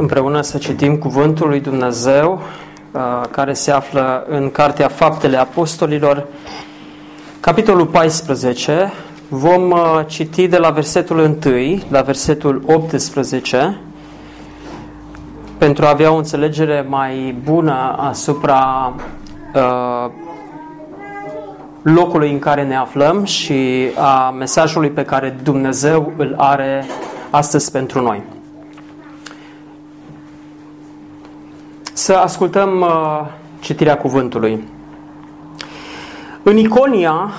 împreună să citim Cuvântul lui Dumnezeu uh, care se află în Cartea Faptele Apostolilor, capitolul 14. Vom uh, citi de la versetul 1 la versetul 18 pentru a avea o înțelegere mai bună asupra uh, locului în care ne aflăm și a mesajului pe care Dumnezeu îl are astăzi pentru noi. Să ascultăm uh, citirea cuvântului. În Iconia,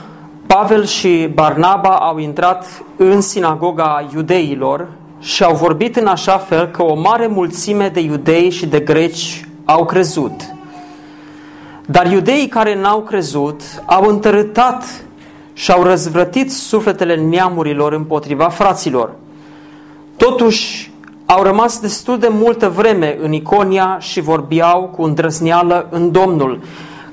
Pavel și Barnaba au intrat în sinagoga iudeilor și au vorbit în așa fel că o mare mulțime de iudei și de greci au crezut. Dar iudeii care n-au crezut au întărâtat și au răzvrătit sufletele neamurilor împotriva fraților. Totuși, au rămas destul de multă vreme în Iconia și vorbeau cu îndrăzneală în Domnul,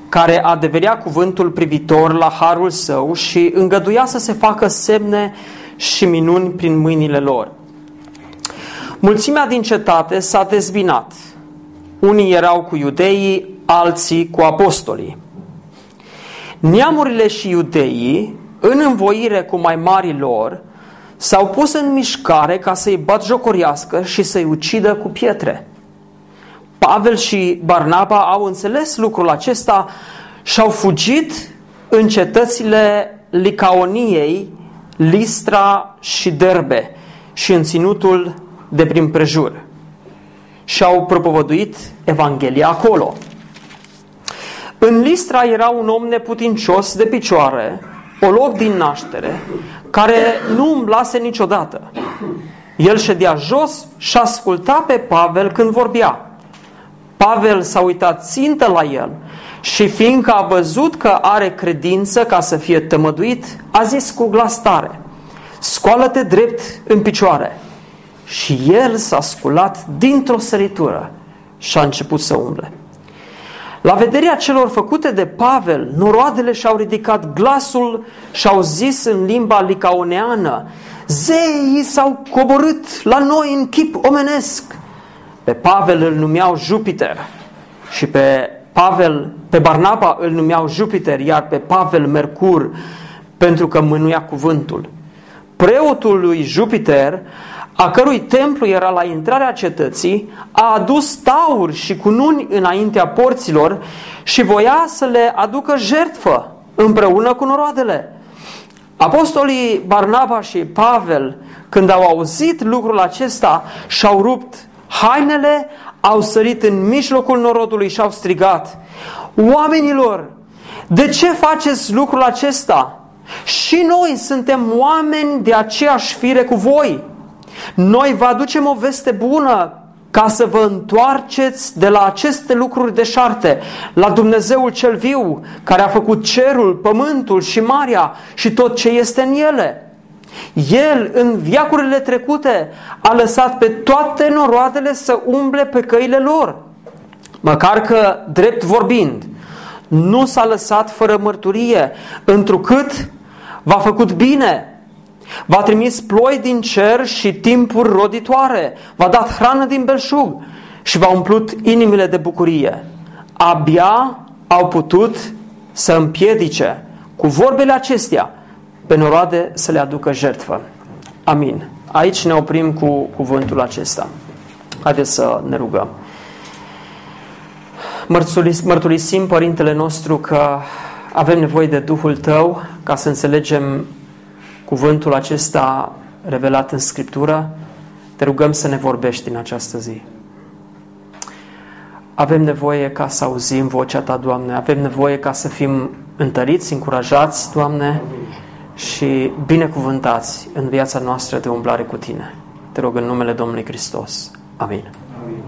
care adeverea cuvântul privitor la harul său și îngăduia să se facă semne și minuni prin mâinile lor. Mulțimea din cetate s-a dezbinat. Unii erau cu iudeii, alții cu apostolii. Neamurile și iudeii, în învoire cu mai mari lor, s-au pus în mișcare ca să-i bat jocoriască și să-i ucidă cu pietre. Pavel și Barnaba au înțeles lucrul acesta și au fugit în cetățile Licaoniei, Listra și Derbe și în ținutul de prin prejur. Și au propovăduit Evanghelia acolo. În Listra era un om neputincios de picioare, o loc din naștere, care nu umblase niciodată. El ședea jos și asculta pe Pavel când vorbea. Pavel s-a uitat țintă la el și fiindcă a văzut că are credință ca să fie tămăduit, a zis cu glas tare, scoală-te drept în picioare. Și el s-a sculat dintr-o săritură și a început să umble. La vederea celor făcute de Pavel, noroadele și-au ridicat glasul și au zis în limba licaoneană, Zeii s-au coborât la noi în chip omenesc. Pe Pavel îl numeau Jupiter și pe Pavel, pe Barnaba îl numeau Jupiter, iar pe Pavel Mercur, pentru că mânuia cuvântul. Preotul lui Jupiter a cărui templu era la intrarea cetății, a adus tauri și cununi înaintea porților și voia să le aducă jertfă împreună cu noroadele. Apostolii Barnaba și Pavel, când au auzit lucrul acesta, și-au rupt hainele, au sărit în mijlocul norodului și au strigat, Oamenilor, de ce faceți lucrul acesta? Și noi suntem oameni de aceeași fire cu voi. Noi vă aducem o veste bună ca să vă întoarceți de la aceste lucruri deșarte, la Dumnezeul cel viu, care a făcut cerul, pământul și marea și tot ce este în ele. El, în viacurile trecute, a lăsat pe toate noroadele să umble pe căile lor. Măcar că, drept vorbind, nu s-a lăsat fără mărturie, întrucât v-a făcut bine, V-a trimis ploi din cer și timpuri roditoare. V-a dat hrană din belșug și v-a umplut inimile de bucurie. Abia au putut să împiedice cu vorbele acestea pe noroade să le aducă jertfă. Amin. Aici ne oprim cu cuvântul acesta. Haideți să ne rugăm. Mărturisim, Părintele nostru, că avem nevoie de Duhul Tău ca să înțelegem cuvântul acesta revelat în Scriptură, te rugăm să ne vorbești în această zi. Avem nevoie ca să auzim vocea Ta, Doamne, avem nevoie ca să fim întăriți, încurajați, Doamne, și binecuvântați în viața noastră de umblare cu Tine. Te rog în numele Domnului Hristos. Amin. Amin.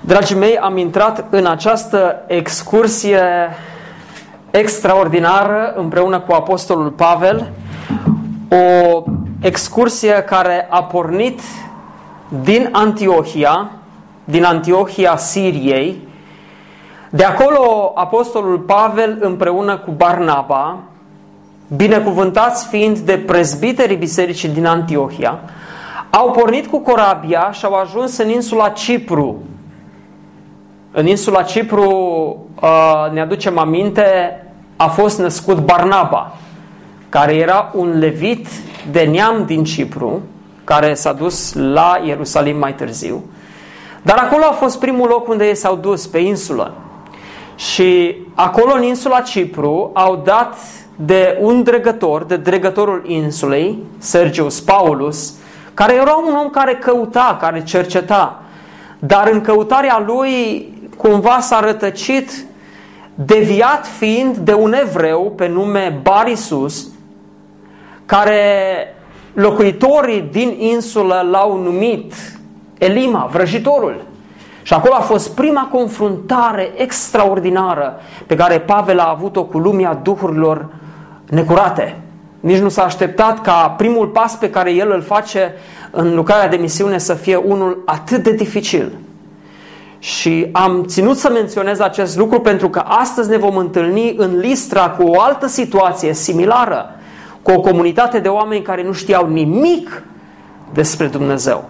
Dragii mei, am intrat în această excursie extraordinară împreună cu Apostolul Pavel, o excursie care a pornit din Antiohia, din Antiohia Siriei. De acolo Apostolul Pavel împreună cu Barnaba, binecuvântați fiind de prezbiterii bisericii din Antiohia, au pornit cu corabia și au ajuns în insula Cipru. În insula Cipru, uh, ne aducem aminte, a fost născut Barnaba, care era un levit de neam din Cipru, care s-a dus la Ierusalim mai târziu. Dar acolo a fost primul loc unde ei s-au dus, pe insulă. Și acolo, în insula Cipru, au dat de un dregător, de dregătorul insulei, Sergius Paulus, care era un om care căuta, care cerceta, dar în căutarea lui cumva s-a rătăcit, deviat fiind de un evreu pe nume Barisus, care locuitorii din insulă l-au numit Elima, vrăjitorul. Și acolo a fost prima confruntare extraordinară pe care Pavel a avut-o cu lumea duhurilor necurate. Nici nu s-a așteptat ca primul pas pe care el îl face în lucrarea de misiune să fie unul atât de dificil. Și am ținut să menționez acest lucru pentru că astăzi ne vom întâlni în Listra cu o altă situație similară, cu o comunitate de oameni care nu știau nimic despre Dumnezeu.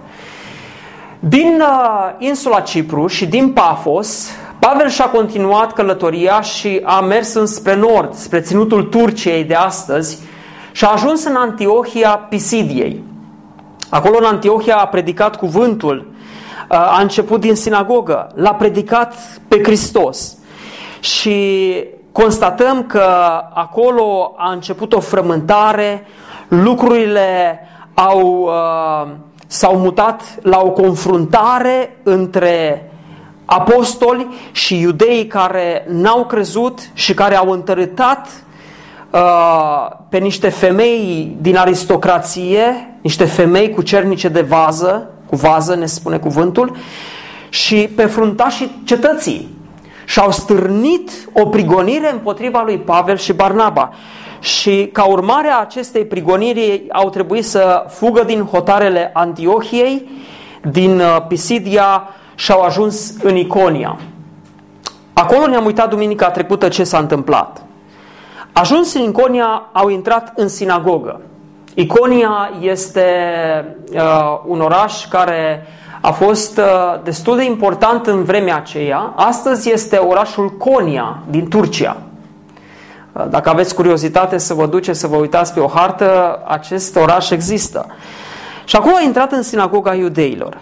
Din uh, insula Cipru și din Pafos, Pavel și-a continuat călătoria și a mers înspre nord, spre ținutul Turciei de astăzi și a ajuns în Antiohia Pisidiei. Acolo în Antiohia a predicat cuvântul, a început din sinagogă, l-a predicat pe Hristos. Și constatăm că acolo a început o frământare, lucrurile au, s-au mutat la o confruntare între apostoli și iudeii care n-au crezut și care au întărâtat uh, pe niște femei din aristocrație, niște femei cu cernice de vază, cu vază ne spune cuvântul, și pe fruntașii cetății. Și au stârnit o prigonire împotriva lui Pavel și Barnaba. Și ca urmare a acestei prigoniri au trebuit să fugă din hotarele Antiohiei, din uh, Pisidia și au ajuns în Iconia. Acolo ne-am uitat duminica trecută ce s-a întâmplat. Ajuns în Iconia, au intrat în sinagogă. Iconia este uh, un oraș care a fost uh, destul de important în vremea aceea. Astăzi este orașul Konya din Turcia. Uh, dacă aveți curiozitate să vă duceți să vă uitați pe o hartă, acest oraș există. Și acolo a intrat în sinagoga iudeilor.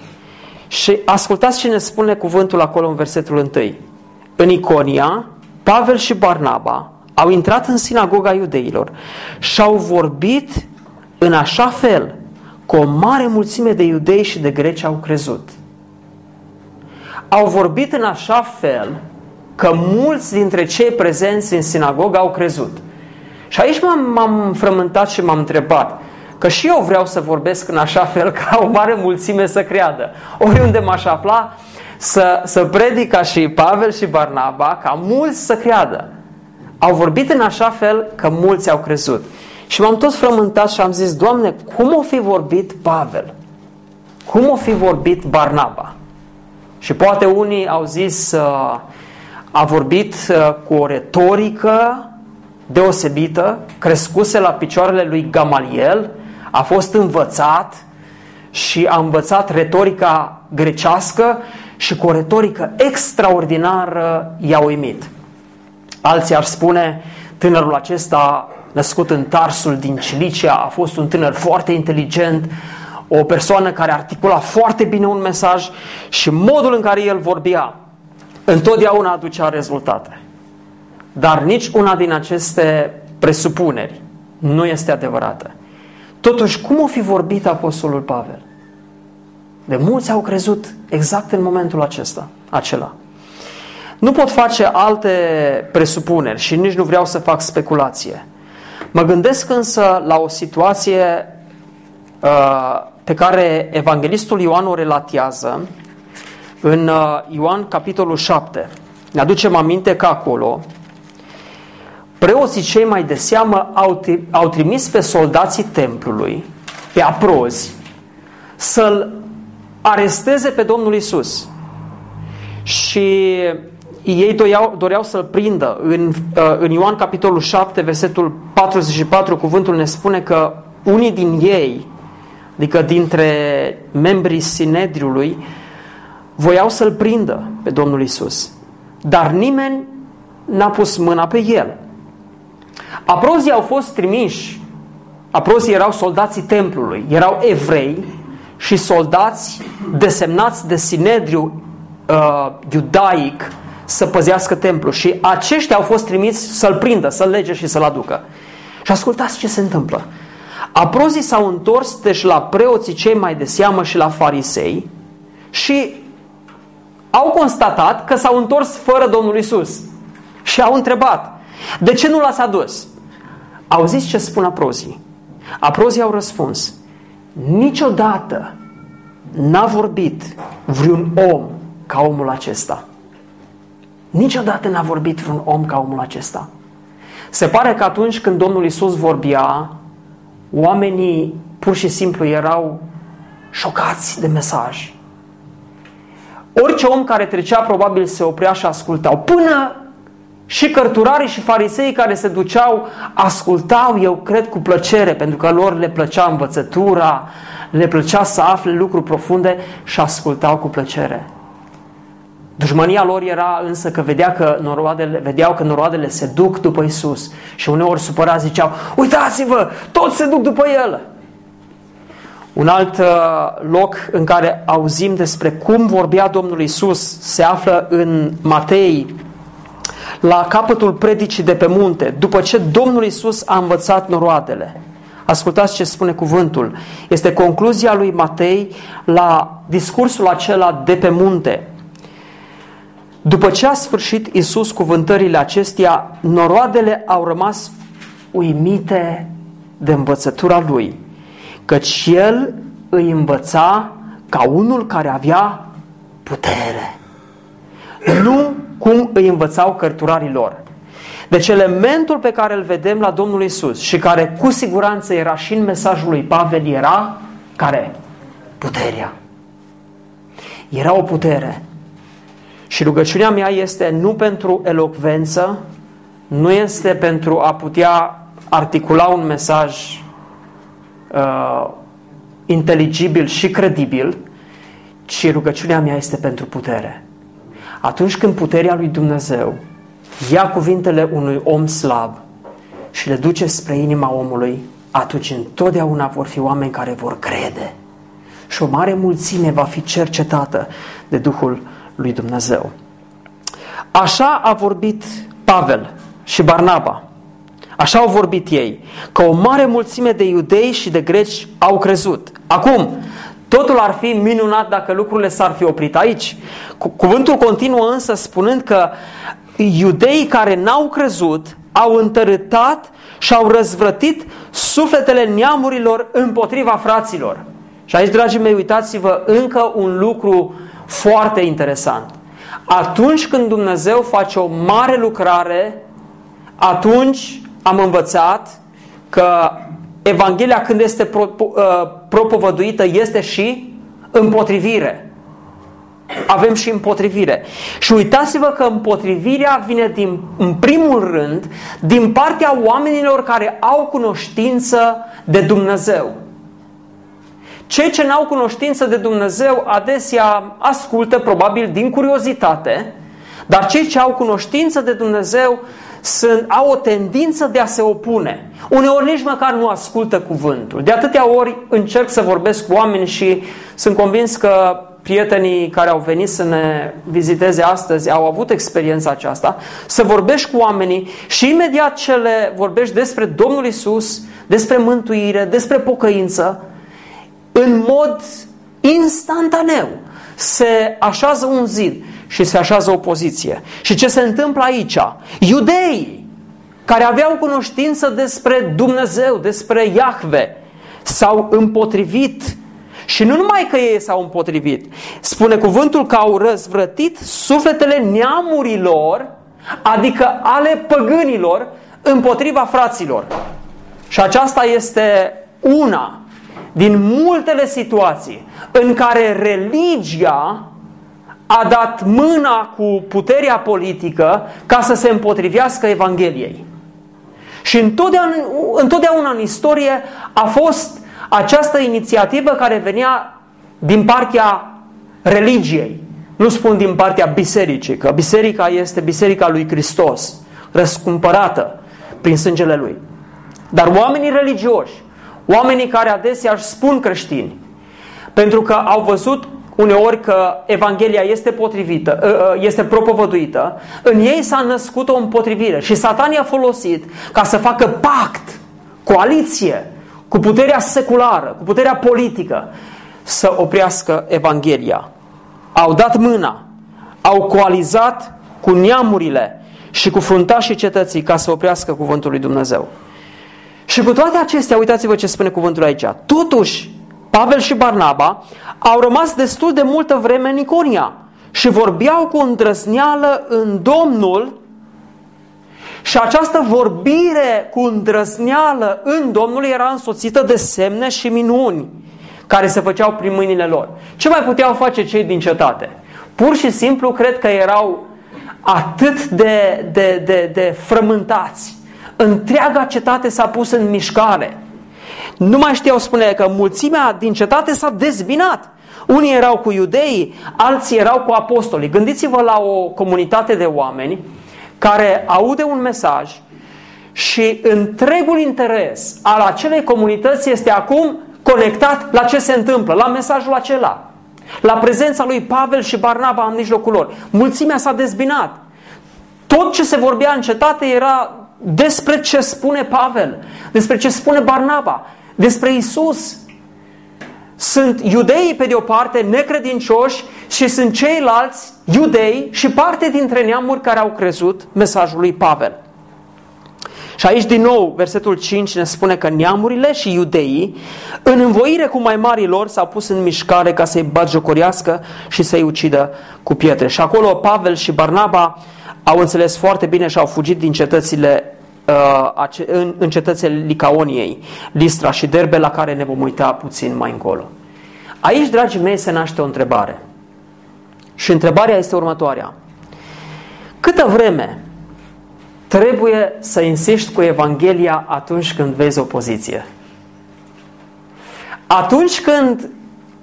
Și ascultați ce ne spune cuvântul acolo în versetul 1. În Iconia, Pavel și Barnaba au intrat în sinagoga iudeilor și au vorbit în așa fel că o mare mulțime de iudei și de greci au crezut. Au vorbit în așa fel că mulți dintre cei prezenți în sinagogă au crezut. Și aici m-am frământat și m-am întrebat, că și eu vreau să vorbesc în așa fel ca o mare mulțime să creadă. Oriunde m-aș afla, să, să predic ca și Pavel și Barnaba, ca mulți să creadă. Au vorbit în așa fel că mulți au crezut. Și m-am tot frământat și am zis, Doamne, cum o fi vorbit Pavel? Cum o fi vorbit Barnaba? Și poate unii au zis, uh, a vorbit uh, cu o retorică deosebită, crescuse la picioarele lui Gamaliel, a fost învățat și a învățat retorica grecească și cu o retorică extraordinară i-a uimit. Alții ar spune, tânărul acesta născut în Tarsul din Cilicia a fost un tânăr foarte inteligent, o persoană care articula foarte bine un mesaj și modul în care el vorbea întotdeauna aducea rezultate. Dar nici una din aceste presupuneri nu este adevărată. Totuși, cum o fi vorbit Apostolul Pavel? De mulți au crezut exact în momentul acesta, acela. Nu pot face alte presupuneri și nici nu vreau să fac speculație. Mă gândesc însă la o situație uh, pe care evanghelistul Ioan o relatează în uh, Ioan capitolul 7. Ne aducem aminte că acolo preoții cei mai de seamă au, au trimis pe soldații templului, pe aprozi, să-l aresteze pe Domnul Isus. Și ei doreau, doreau să-l prindă. În, uh, în Ioan capitolul 7, versetul 44, cuvântul ne spune că unii din ei, adică dintre membrii Sinedriului, voiau să-l prindă pe Domnul Isus. Dar nimeni n-a pus mâna pe el. Aprozii au fost trimiși. Aprozii erau soldații templului, erau evrei și soldați desemnați de Sinedriu uh, iudaic să păzească templul. Și aceștia au fost trimiți să-l prindă, să-l lege și să-l aducă. Și ascultați ce se întâmplă. Aprozii s-au întors deci la preoții cei mai de seamă și la farisei și au constatat că s-au întors fără Domnul Isus. Și au întrebat, de ce nu l-ați adus? Auziți ce spun aprozii? Aprozii au răspuns, niciodată n-a vorbit vreun om ca omul acesta. Niciodată n-a vorbit vreun om ca omul acesta. Se pare că atunci când Domnul Isus vorbea, oamenii pur și simplu erau șocați de mesaj. Orice om care trecea probabil se oprea și ascultau. Până și cărturarii și farisei care se duceau ascultau, eu cred, cu plăcere, pentru că lor le plăcea învățătura, le plăcea să afle lucruri profunde și ascultau cu plăcere. Dușmania lor era însă că, vedea că noroadele, vedeau că noroadele se duc după Isus și uneori supărați ziceau, uitați-vă, toți se duc după El. Un alt uh, loc în care auzim despre cum vorbea Domnul Isus se află în Matei, la capătul predicii de pe munte, după ce Domnul Isus a învățat noroadele. Ascultați ce spune cuvântul. Este concluzia lui Matei la discursul acela de pe munte. După ce a sfârșit Isus cuvântările acestea, noroadele au rămas uimite de învățătura lui, căci el îi învăța ca unul care avea putere. Nu cum îi învățau cărturarii lor. Deci elementul pe care îl vedem la Domnul Isus și care cu siguranță era și în mesajul lui Pavel era care? Puterea. Era o putere. Și rugăciunea mea este nu pentru elocvență, nu este pentru a putea articula un mesaj uh, inteligibil și credibil, ci rugăciunea mea este pentru putere. Atunci când puterea lui Dumnezeu ia cuvintele unui om slab și le duce spre inima omului, atunci întotdeauna vor fi oameni care vor crede. Și o mare mulțime va fi cercetată de Duhul lui Dumnezeu. Așa a vorbit Pavel și Barnaba. Așa au vorbit ei, că o mare mulțime de iudei și de greci au crezut. Acum, totul ar fi minunat dacă lucrurile s-ar fi oprit aici. Cuvântul continuă însă spunând că iudeii care n-au crezut au întărâtat și au răzvrătit sufletele neamurilor împotriva fraților. Și aici, dragii mei, uitați-vă încă un lucru foarte interesant. Atunci când Dumnezeu face o mare lucrare, atunci am învățat că Evanghelia când este pro, uh, propovăduită este și împotrivire. Avem și împotrivire. Și uitați-vă că împotrivirea vine din, în primul rând din partea oamenilor care au cunoștință de Dumnezeu. Cei ce n-au cunoștință de Dumnezeu adesea ascultă, probabil din curiozitate, dar cei ce au cunoștință de Dumnezeu sunt, au o tendință de a se opune. Uneori nici măcar nu ascultă cuvântul. De atâtea ori încerc să vorbesc cu oameni și sunt convins că prietenii care au venit să ne viziteze astăzi au avut experiența aceasta, să vorbești cu oamenii și imediat ce le vorbești despre Domnul Isus, despre mântuire, despre pocăință, în mod instantaneu se așează un zid și se așează o poziție. Și ce se întâmplă aici? Iudeii care aveau cunoștință despre Dumnezeu, despre Iahve, s-au împotrivit Și nu numai că ei s-au împotrivit, spune cuvântul că au răzvrătit sufletele neamurilor, adică ale păgânilor, împotriva fraților. Și aceasta este una din multele situații în care religia a dat mâna cu puterea politică ca să se împotrivească Evangheliei. Și întotdeauna, întotdeauna în istorie a fost această inițiativă care venea din partea religiei. Nu spun din partea bisericii, că biserica este biserica lui Hristos, răscumpărată prin sângele lui. Dar oamenii religioși, oamenii care adesea își spun creștini, pentru că au văzut uneori că Evanghelia este potrivită, ă, ă, este propovăduită, în ei s-a născut o împotrivire și Satan i-a folosit ca să facă pact, coaliție cu puterea seculară, cu puterea politică să oprească Evanghelia. Au dat mâna, au coalizat cu neamurile și cu fruntașii cetății ca să oprească cuvântul lui Dumnezeu. Și cu toate acestea, uitați-vă ce spune cuvântul aici. Totuși, Pavel și Barnaba au rămas destul de multă vreme în Iconia și vorbeau cu îndrăzneală în Domnul și această vorbire cu îndrăzneală în Domnul era însoțită de semne și minuni care se făceau prin mâinile lor. Ce mai puteau face cei din cetate? Pur și simplu cred că erau atât de, de, de, de frământați. Întreaga cetate s-a pus în mișcare. Nu mai știau spune că mulțimea din cetate s-a dezbinat. Unii erau cu iudeii, alții erau cu apostolii. Gândiți-vă la o comunitate de oameni care aude un mesaj și întregul interes al acelei comunități este acum conectat la ce se întâmplă, la mesajul acela, la prezența lui Pavel și Barnaba în mijlocul lor. Mulțimea s-a dezbinat. Tot ce se vorbea în cetate era despre ce spune Pavel, despre ce spune Barnaba, despre Isus. Sunt iudeii pe de o parte necredincioși și sunt ceilalți iudei și parte dintre neamuri care au crezut mesajul lui Pavel. Și aici din nou versetul 5 ne spune că neamurile și iudeii în învoire cu mai mari lor s-au pus în mișcare ca să-i batjocorească și să-i ucidă cu pietre. Și acolo Pavel și Barnaba au înțeles foarte bine și au fugit din cetățile uh, în, în cetățile Licaoniei, Listra și Derbe, la care ne vom uita puțin mai încolo. Aici, dragii mei, se naște o întrebare. Și întrebarea este următoarea. Câtă vreme trebuie să insiști cu Evanghelia atunci când vezi opoziție? Atunci când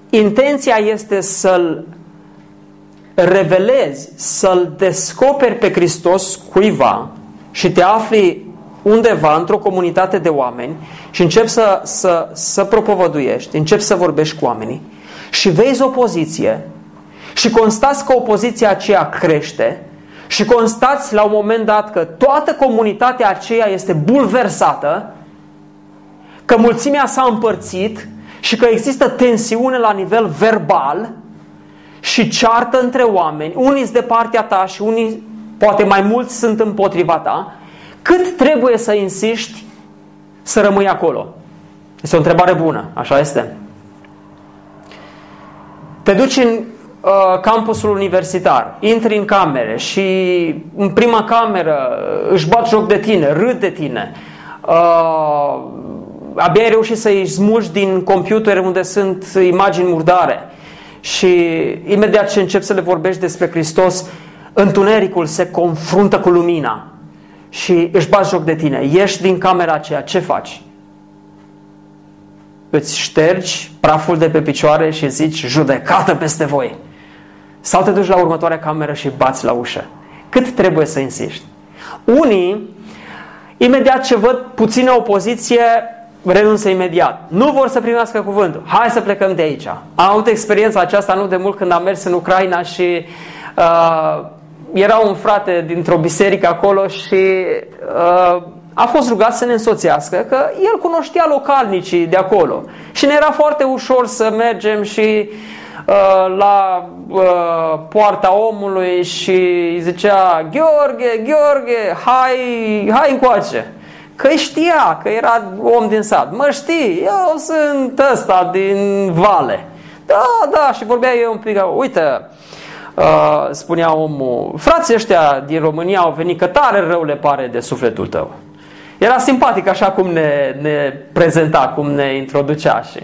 intenția este să-L revelezi, să-L descoperi pe Hristos cuiva și te afli undeva într-o comunitate de oameni și începi să, să, să propovăduiești, începi să vorbești cu oamenii și vezi opoziție și constați că opoziția aceea crește și constați la un moment dat că toată comunitatea aceea este bulversată, că mulțimea s-a împărțit și că există tensiune la nivel verbal și ceartă între oameni, unii sunt de partea ta și unii, poate mai mulți, sunt împotriva ta, cât trebuie să insiști să rămâi acolo? Este o întrebare bună, așa este? Te duci în uh, campusul universitar, intri în camere și în prima cameră își bat joc de tine, râd de tine. Uh, abia ai reușit să-i smulgi din computer unde sunt imagini murdare. Și imediat ce începi să le vorbești despre Hristos, întunericul se confruntă cu lumina și își bați joc de tine. Ieși din camera aceea, ce faci? Îți ștergi praful de pe picioare și zici judecată peste voi. Sau te duci la următoarea cameră și bați la ușă. Cât trebuie să insiști? Unii, imediat ce văd puțină opoziție, renunță imediat. Nu vor să primească cuvântul. Hai să plecăm de aici. Am avut experiența aceasta nu de mult când am mers în Ucraina și uh, era un frate dintr-o biserică acolo și uh, a fost rugat să ne însoțească, că el cunoștea localnicii de acolo. Și ne era foarte ușor să mergem și uh, la uh, poarta omului și zicea Gheorghe, Gheorghe, hai, hai încoace. Că știa că era om din sat. Mă știi, eu sunt ăsta din vale. Da, da, și vorbea eu un pic, uite, uh, spunea omul, frații ăștia din România au venit că tare rău le pare de sufletul tău. Era simpatic așa cum ne, ne prezenta, cum ne introducea și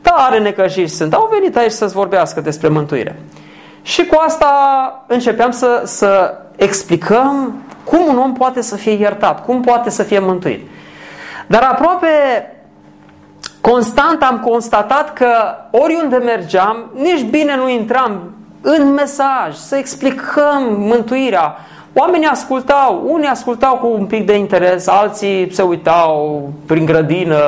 tare necăjiți sunt. Au venit aici să-ți vorbească despre mântuire. Și cu asta începeam să, să explicăm cum un om poate să fie iertat, cum poate să fie mântuit. Dar aproape constant am constatat că oriunde mergeam, nici bine nu intram în mesaj, să explicăm mântuirea. Oamenii ascultau, unii ascultau cu un pic de interes, alții se uitau prin grădină,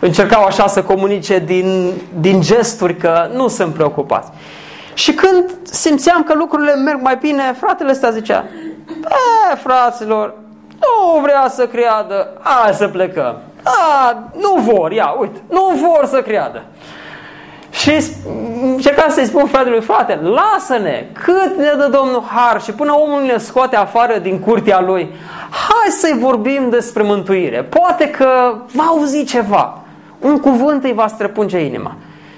încercau așa să comunice din, din gesturi că nu sunt preocupați. Și când simțeam că lucrurile merg mai bine, fratele ăsta zicea, e, fraților, nu vrea să creadă, hai să plecăm. A, nu vor, ia, uite, nu vor să creadă. Și încerca să-i spun fratelui, frate, lasă-ne, cât ne dă Domnul har și până omul ne scoate afară din curtea lui, hai să-i vorbim despre mântuire. Poate că va auzi ceva, un cuvânt îi va străpunge inima.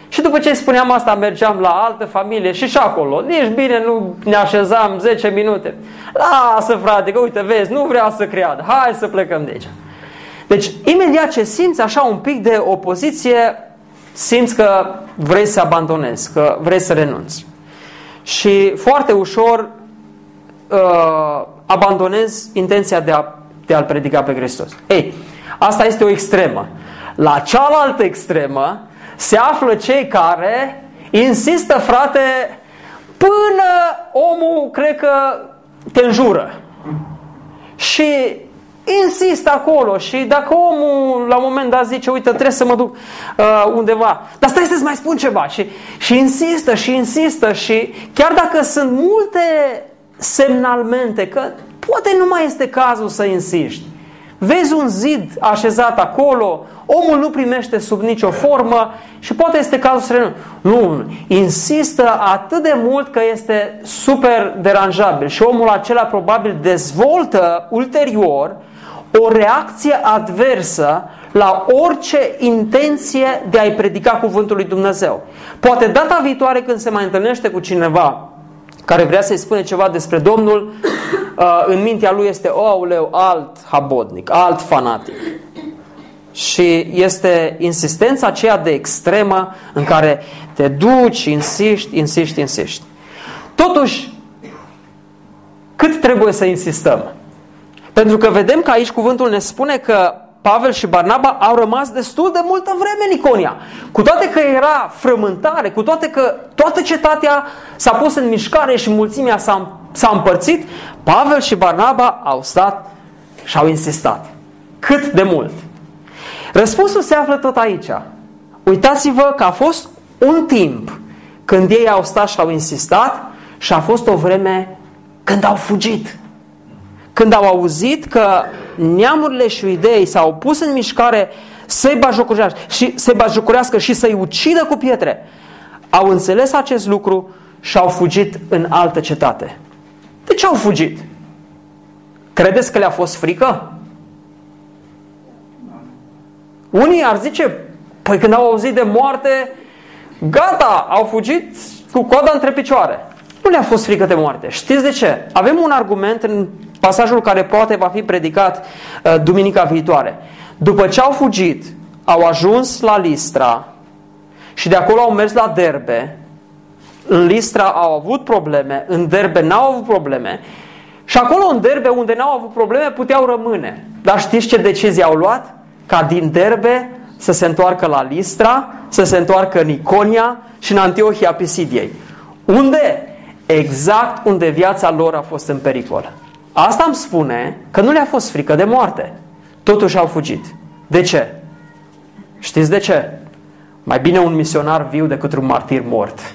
Și după ce spuneam asta, mergeam la altă familie și și acolo. Nici bine nu ne așezam 10 minute. Lasă, frate, că uite, vezi, nu vrea să creadă. Hai să plecăm de aici. Deci, imediat ce simți așa un pic de opoziție, simți că vrei să abandonezi, că vrei să renunți. Și foarte ușor uh, abandonezi intenția de, a, de a-L predica pe Hristos. Ei, asta este o extremă. La cealaltă extremă se află cei care insistă, frate, până omul, cred că, te înjură. Și insist acolo și dacă omul la un moment dat zice, uite, trebuie să mă duc uh, undeva, dar stai să-ți mai spun ceva și, și insistă și insistă și chiar dacă sunt multe semnalmente că poate nu mai este cazul să insiști, vezi un zid așezat acolo, omul nu primește sub nicio formă și poate este cazul să renunțe. Nu, insistă atât de mult că este super deranjabil și omul acela probabil dezvoltă ulterior o reacție adversă la orice intenție de a-i predica cuvântul lui Dumnezeu. Poate data viitoare când se mai întâlnește cu cineva care vrea să-i spune ceva despre Domnul, uh, în mintea lui este, oh, alt habodnic, alt fanatic. Și este insistența aceea de extremă în care te duci, insiști, insiști, insiști. Totuși, cât trebuie să insistăm? Pentru că vedem că aici cuvântul ne spune că Pavel și Barnaba au rămas destul de multă vreme în Iconia. Cu toate că era frământare, cu toate că toată cetatea s-a pus în mișcare și mulțimea s-a, s-a împărțit, Pavel și Barnaba au stat și au insistat. Cât de mult? Răspunsul se află tot aici. Uitați-vă că a fost un timp când ei au stat și au insistat și a fost o vreme când au fugit. Când au auzit că neamurile și idei s-au pus în mișcare să-i bajocurească și, să bajocurească și să-i ucidă cu pietre, au înțeles acest lucru și au fugit în altă cetate. De ce au fugit? Credeți că le-a fost frică? Unii ar zice, păi când au auzit de moarte, gata, au fugit cu coada între picioare. Nu le-a fost frică de moarte. Știți de ce? Avem un argument în pasajul care poate va fi predicat uh, duminica viitoare. După ce au fugit, au ajuns la Listra și de acolo au mers la Derbe. În Listra au avut probleme, în Derbe n-au avut probleme și acolo în Derbe unde n-au avut probleme puteau rămâne. Dar știți ce decizie au luat? Ca din Derbe să se întoarcă la Listra, să se întoarcă în Iconia și în Antiohia Pisidiei. Unde? Exact unde viața lor a fost în pericol. Asta îmi spune că nu le-a fost frică de moarte. Totuși au fugit. De ce? Știți de ce? Mai bine un misionar viu decât un martir mort.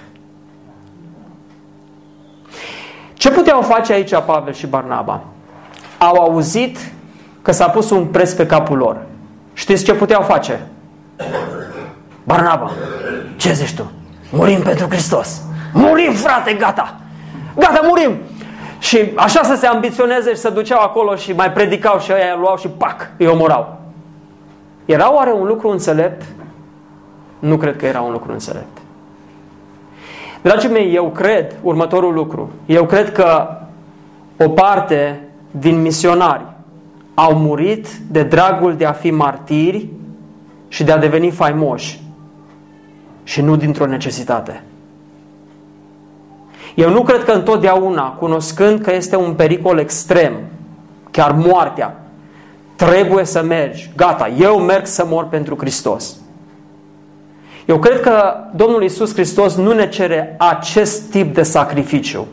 Ce puteau face aici Pavel și Barnaba? Au auzit că s-a pus un preț pe capul lor. Știți ce puteau face? Barnaba, ce zici tu? Murim pentru Hristos. Murim, frate, gata. Gata, murim. Și așa să se ambiționeze și să duceau acolo și mai predicau și ăia luau și pac, îi omorau. Era oare un lucru înțelept? Nu cred că era un lucru înțelept. Dragii mei, eu cred următorul lucru. Eu cred că o parte din misionari au murit de dragul de a fi martiri și de a deveni faimoși și nu dintr-o necesitate. Eu nu cred că întotdeauna, cunoscând că este un pericol extrem, chiar moartea, trebuie să mergi. Gata, eu merg să mor pentru Hristos. Eu cred că Domnul Isus Hristos nu ne cere acest tip de sacrificiu.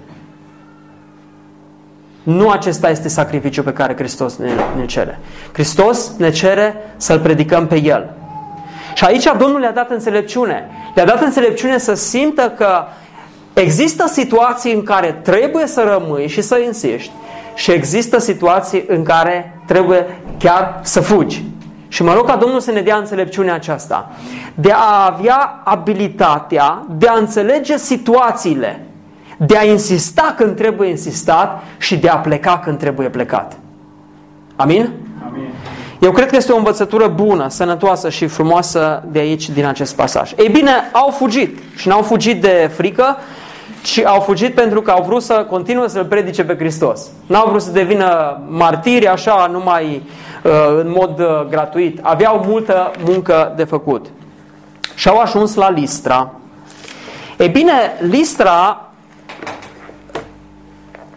Nu acesta este sacrificiul pe care Hristos ne, ne cere. Hristos ne cere să-L predicăm pe El. Și aici Domnul le-a dat înțelepciune. Le-a dat înțelepciune să simtă că există situații în care trebuie să rămâi și să insiști și există situații în care trebuie chiar să fugi. Și mă rog ca Domnul să ne dea înțelepciunea aceasta, de a avea abilitatea de a înțelege situațiile, de a insista când trebuie insistat și de a pleca când trebuie plecat. Amin? Amin. Eu cred că este o învățătură bună, sănătoasă și frumoasă de aici, din acest pasaj. Ei bine, au fugit și n-au fugit de frică, ci au fugit pentru că au vrut să continue să-L predice pe Hristos. N-au vrut să devină martiri așa numai uh, în mod uh, gratuit. Aveau multă muncă de făcut. Și au ajuns la Listra. Ei bine, Listra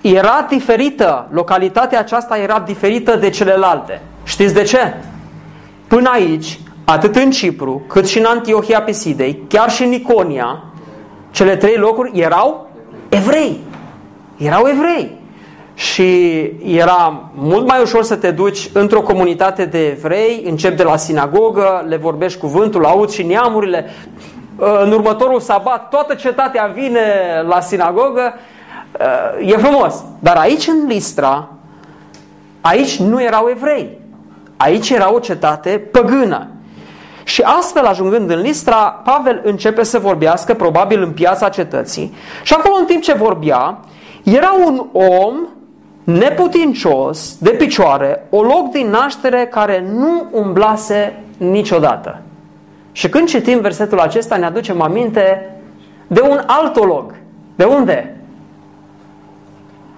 era diferită, localitatea aceasta era diferită de celelalte. Știți de ce? Până aici, atât în Cipru, cât și în Antiohia Pisidei, chiar și în Iconia, cele trei locuri erau evrei. Erau evrei. Și era mult mai ușor să te duci într-o comunitate de evrei, începi de la sinagogă, le vorbești cuvântul, auzi și neamurile. În următorul sabat, toată cetatea vine la sinagogă. E frumos. Dar aici în Listra, aici nu erau evrei. Aici era o cetate păgână. Și astfel, ajungând în Listra, Pavel începe să vorbească, probabil în piața cetății. Și acolo, în timp ce vorbea, era un om neputincios, de picioare, o loc din naștere care nu umblase niciodată. Și când citim versetul acesta, ne aducem aminte de un alt olog. De unde?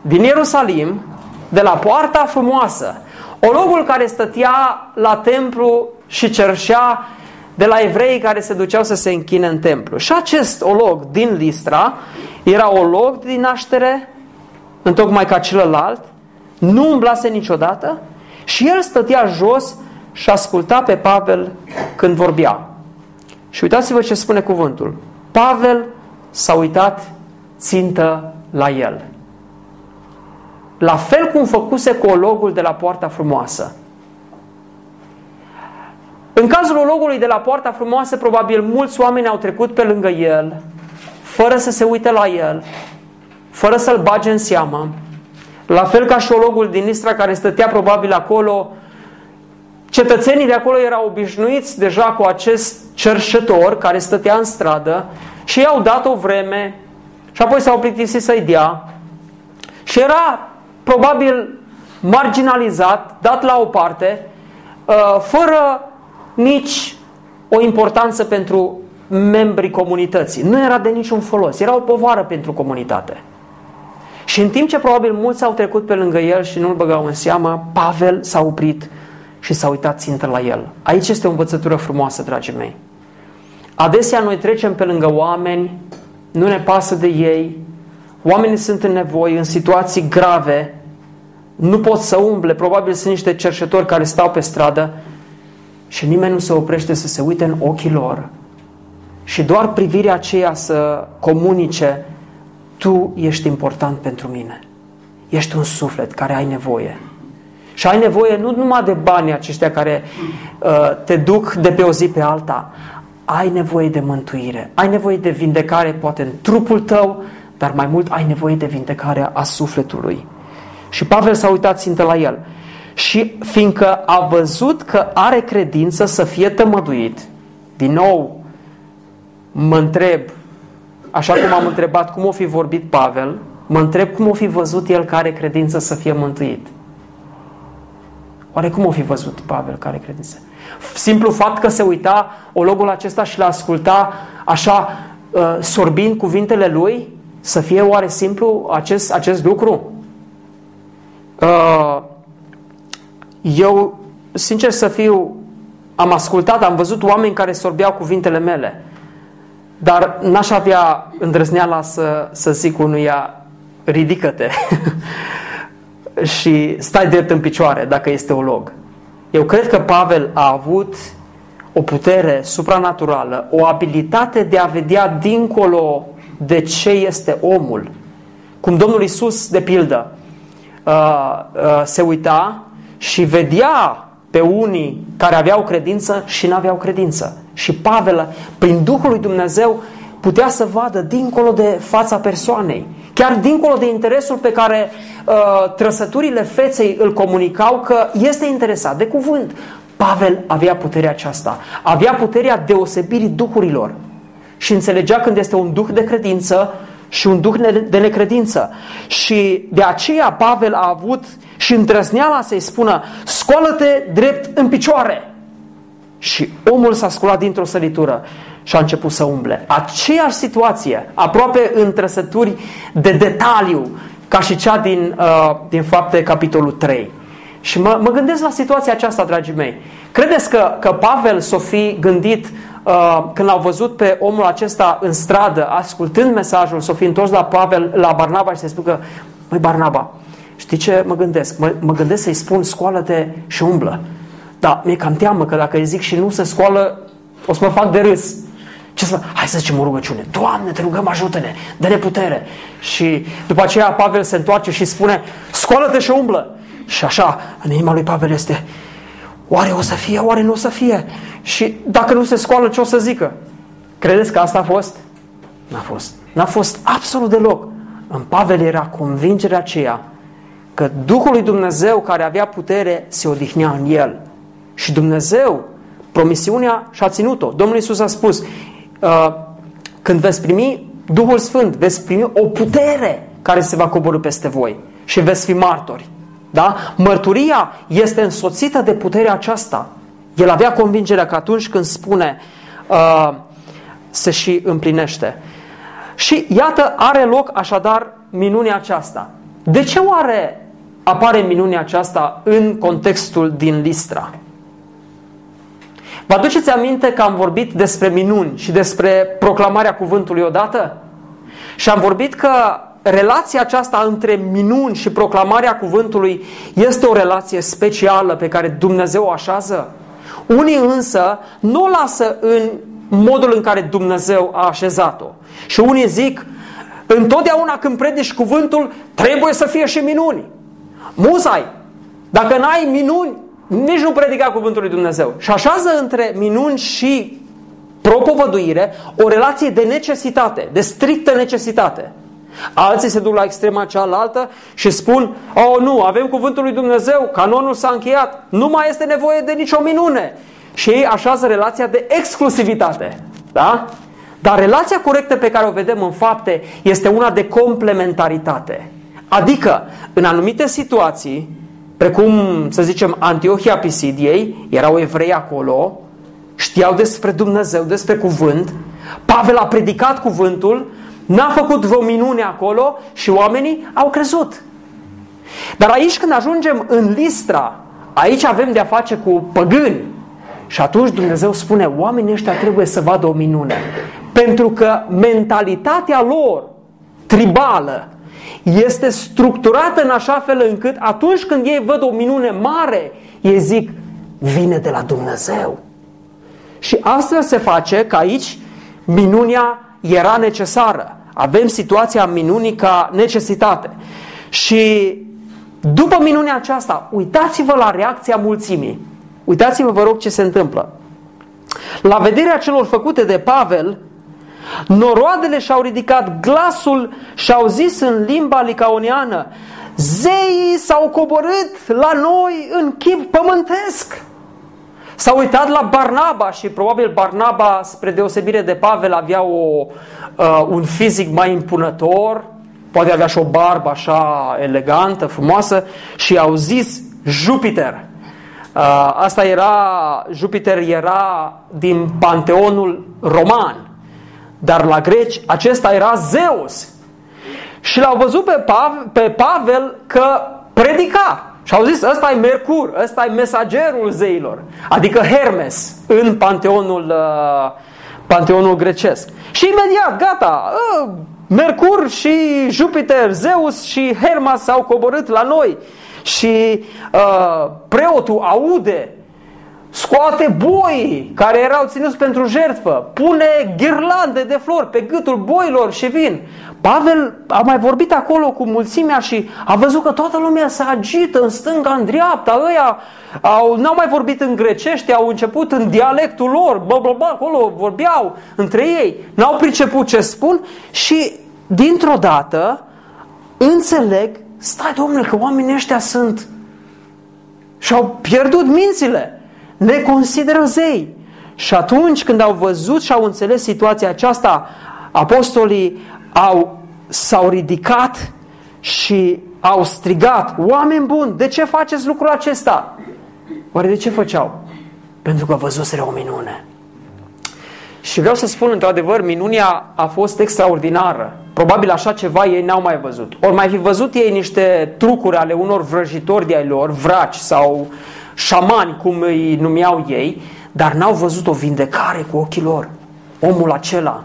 Din Ierusalim, de la poarta frumoasă. Ologul care stătea la templu și cerșea de la evrei care se duceau să se închine în templu. Și acest olog din Listra era olog din naștere, întocmai ca celălalt, nu umblase niciodată și el stătea jos și asculta pe Pavel când vorbea. Și uitați-vă ce spune cuvântul. Pavel s-a uitat țintă la el. La fel cum făcuse cu ologul de la poarta frumoasă. În cazul ologului de la Poarta Frumoasă, probabil mulți oameni au trecut pe lângă el, fără să se uite la el, fără să-l bage în seamă. La fel ca și ologul din Istra care stătea probabil acolo, cetățenii de acolo erau obișnuiți deja cu acest cerșător care stătea în stradă și i-au dat o vreme și apoi s-au plictisit să-i dea și era probabil marginalizat, dat la o parte, uh, fără nici o importanță pentru membrii comunității. Nu era de niciun folos, era o povară pentru comunitate. Și în timp ce probabil mulți au trecut pe lângă el și nu-l băgau în seamă, Pavel s-a oprit și s-a uitat țintă la el. Aici este o învățătură frumoasă, dragii mei. Adesea noi trecem pe lângă oameni, nu ne pasă de ei, oamenii sunt în nevoie, în situații grave, nu pot să umble, probabil sunt niște cerșetori care stau pe stradă și nimeni nu se oprește să se uite în ochii lor și doar privirea aceea să comunice tu ești important pentru mine. Ești un suflet care ai nevoie. Și ai nevoie nu numai de banii aceștia care uh, te duc de pe o zi pe alta. Ai nevoie de mântuire. Ai nevoie de vindecare poate în trupul tău, dar mai mult ai nevoie de vindecarea a sufletului. Și Pavel s-a uitat țintă la el. Și fiindcă a văzut că are credință să fie tămăduit, din nou mă întreb, așa cum am întrebat cum o fi vorbit Pavel, mă întreb cum o fi văzut el care credință să fie mântuit. Oare cum o fi văzut Pavel care credință? Simplu fapt că se uita ologul acesta și l-a asculta așa uh, sorbind cuvintele lui, să fie oare simplu acest, acest lucru? Uh, eu, sincer să fiu, am ascultat, am văzut oameni care sorbeau cuvintele mele, dar n-aș avea îndrăzneala să, să zic unuia, ridică-te și stai drept în picioare dacă este teolog. Eu cred că Pavel a avut o putere supranaturală, o abilitate de a vedea dincolo de ce este omul. Cum Domnul Isus, de pildă, uh, uh, se uita și vedea pe unii care aveau credință și nu aveau credință. Și Pavel, prin Duhul lui Dumnezeu, putea să vadă dincolo de fața persoanei, chiar dincolo de interesul pe care uh, trăsăturile feței îl comunicau că este interesat de cuvânt. Pavel avea puterea aceasta, avea puterea deosebirii duhurilor și înțelegea când este un duh de credință și un duh de necredință. Și de aceea Pavel a avut și îndrăzneala să-i spună, scoală-te drept în picioare. Și omul s-a sculat dintr-o săritură și a început să umble. Aceeași situație, aproape în trăsături de detaliu, ca și cea din, uh, din fapte capitolul 3. Și mă, mă gândesc la situația aceasta, dragii mei. Credeți că, că Pavel s-o fi gândit uh, când l-au văzut pe omul acesta în stradă, ascultând mesajul, s-o fi întors la Pavel, la Barnaba și să-i spună măi Barnaba, știi ce mă gândesc? Mă, mă gândesc să-i spun scoală-te și umblă. Dar mi-e cam teamă că dacă îi zic și nu se scoală, o să mă fac de râs. Ce să Hai să zicem o rugăciune. Doamne, te rugăm, ajută-ne, dă-ne putere. Și după aceea Pavel se întoarce și spune, scoală-te și umblă. Și așa, în inima lui Pavel este, oare o să fie, oare nu o să fie? Și dacă nu se scoală, ce o să zică? Credeți că asta a fost? N-a fost. N-a fost absolut deloc. În Pavel era convingerea aceea că Duhul lui Dumnezeu care avea putere se odihnea în el. Și Dumnezeu, promisiunea și-a ținut-o. Domnul Iisus a spus, uh, când veți primi Duhul Sfânt, veți primi o putere care se va coborâ peste voi și veți fi martori. Da? Mărturia este însoțită de puterea aceasta. El avea convingerea că atunci când spune, uh, se și împlinește. Și iată, are loc așadar minunea aceasta. De ce oare apare minunea aceasta în contextul din Listra? Vă aduceți aminte că am vorbit despre minuni și despre proclamarea cuvântului odată? Și am vorbit că relația aceasta între minuni și proclamarea cuvântului este o relație specială pe care Dumnezeu o așează. Unii însă nu o lasă în modul în care Dumnezeu a așezat-o. Și unii zic, întotdeauna când predici cuvântul, trebuie să fie și minuni. Muzai, dacă n-ai minuni, nici nu predica cuvântul lui Dumnezeu. Și așează între minuni și propovăduire o relație de necesitate, de strictă necesitate. Alții se duc la extrema cealaltă și spun, oh nu, avem cuvântul lui Dumnezeu, canonul s-a încheiat, nu mai este nevoie de nicio minune. Și ei așează relația de exclusivitate. Da? Dar relația corectă pe care o vedem în fapte este una de complementaritate. Adică, în anumite situații, precum, să zicem, Antiohia Pisidiei, erau evrei acolo, știau despre Dumnezeu, despre cuvânt, Pavel a predicat cuvântul, N-a făcut vreo minune acolo și oamenii au crezut. Dar aici când ajungem în Listra, aici avem de-a face cu păgâni. Și atunci Dumnezeu spune, oamenii ăștia trebuie să vadă o minune. Pentru că mentalitatea lor tribală este structurată în așa fel încât atunci când ei văd o minune mare, ei zic, vine de la Dumnezeu. Și astfel se face că aici minunia era necesară. Avem situația minunii ca necesitate. Și după minunea aceasta, uitați-vă la reacția mulțimii. Uitați-vă, vă rog, ce se întâmplă. La vederea celor făcute de Pavel, noroadele și-au ridicat glasul și au zis în limba licaoniană, zeii s-au coborât la noi în chip pământesc. S-a uitat la Barnaba și probabil Barnaba, spre deosebire de Pavel, avea o, uh, un fizic mai impunător, poate avea și o barbă așa elegantă, frumoasă și au zis Jupiter. Uh, asta era, Jupiter era din panteonul roman. dar la greci acesta era Zeus. Și l-au văzut pe, Pavel, pe Pavel că predica. Și au zis, ăsta e Mercur, ăsta e mesagerul zeilor, adică Hermes în panteonul, uh, panteonul grecesc. Și imediat, gata, uh, Mercur și Jupiter, Zeus și Hermes s-au coborât la noi. Și uh, preotul aude scoate boi care erau ținuți pentru jertfă, pune ghirlande de flori pe gâtul boilor și vin. Pavel a mai vorbit acolo cu mulțimea și a văzut că toată lumea se agită în stânga, în dreapta, ăia au, n-au mai vorbit în grecește, au început în dialectul lor, bă, bă, bă, acolo vorbeau între ei, n-au priceput ce spun și dintr-o dată înțeleg, stai domnule că oamenii ăștia sunt și-au pierdut mințile ne consideră zei. Și atunci când au văzut și au înțeles situația aceasta, apostolii au, s-au ridicat și au strigat, oameni buni, de ce faceți lucrul acesta? Oare de ce făceau? Pentru că văzuseră o minune. Și vreau să spun, într-adevăr, minunia a fost extraordinară. Probabil așa ceva ei n-au mai văzut. Ori mai fi văzut ei niște trucuri ale unor vrăjitori de ai lor, vraci sau șamani, cum îi numeau ei, dar n-au văzut o vindecare cu ochii lor. Omul acela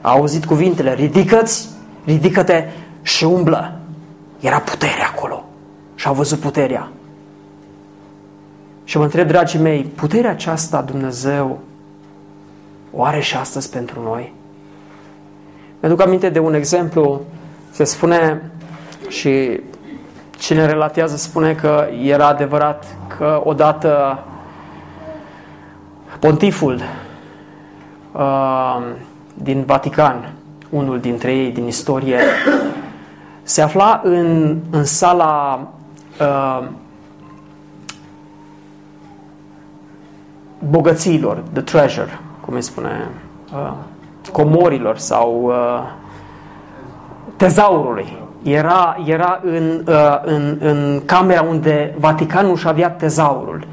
a auzit cuvintele, ridică-ți, ridică-te și umblă. Era putere acolo și au văzut puterea. Și mă întreb, dragii mei, puterea aceasta Dumnezeu o are și astăzi pentru noi? Mi-aduc aminte de un exemplu, se spune și cine relatează spune că era adevărat că odată pontiful uh, din Vatican, unul dintre ei din istorie, se afla în, în sala uh, bogăților, the treasure, cum îi spune, uh, comorilor sau uh, tezaurului era, era în, uh, în, în camera unde Vaticanul și avea tezaurul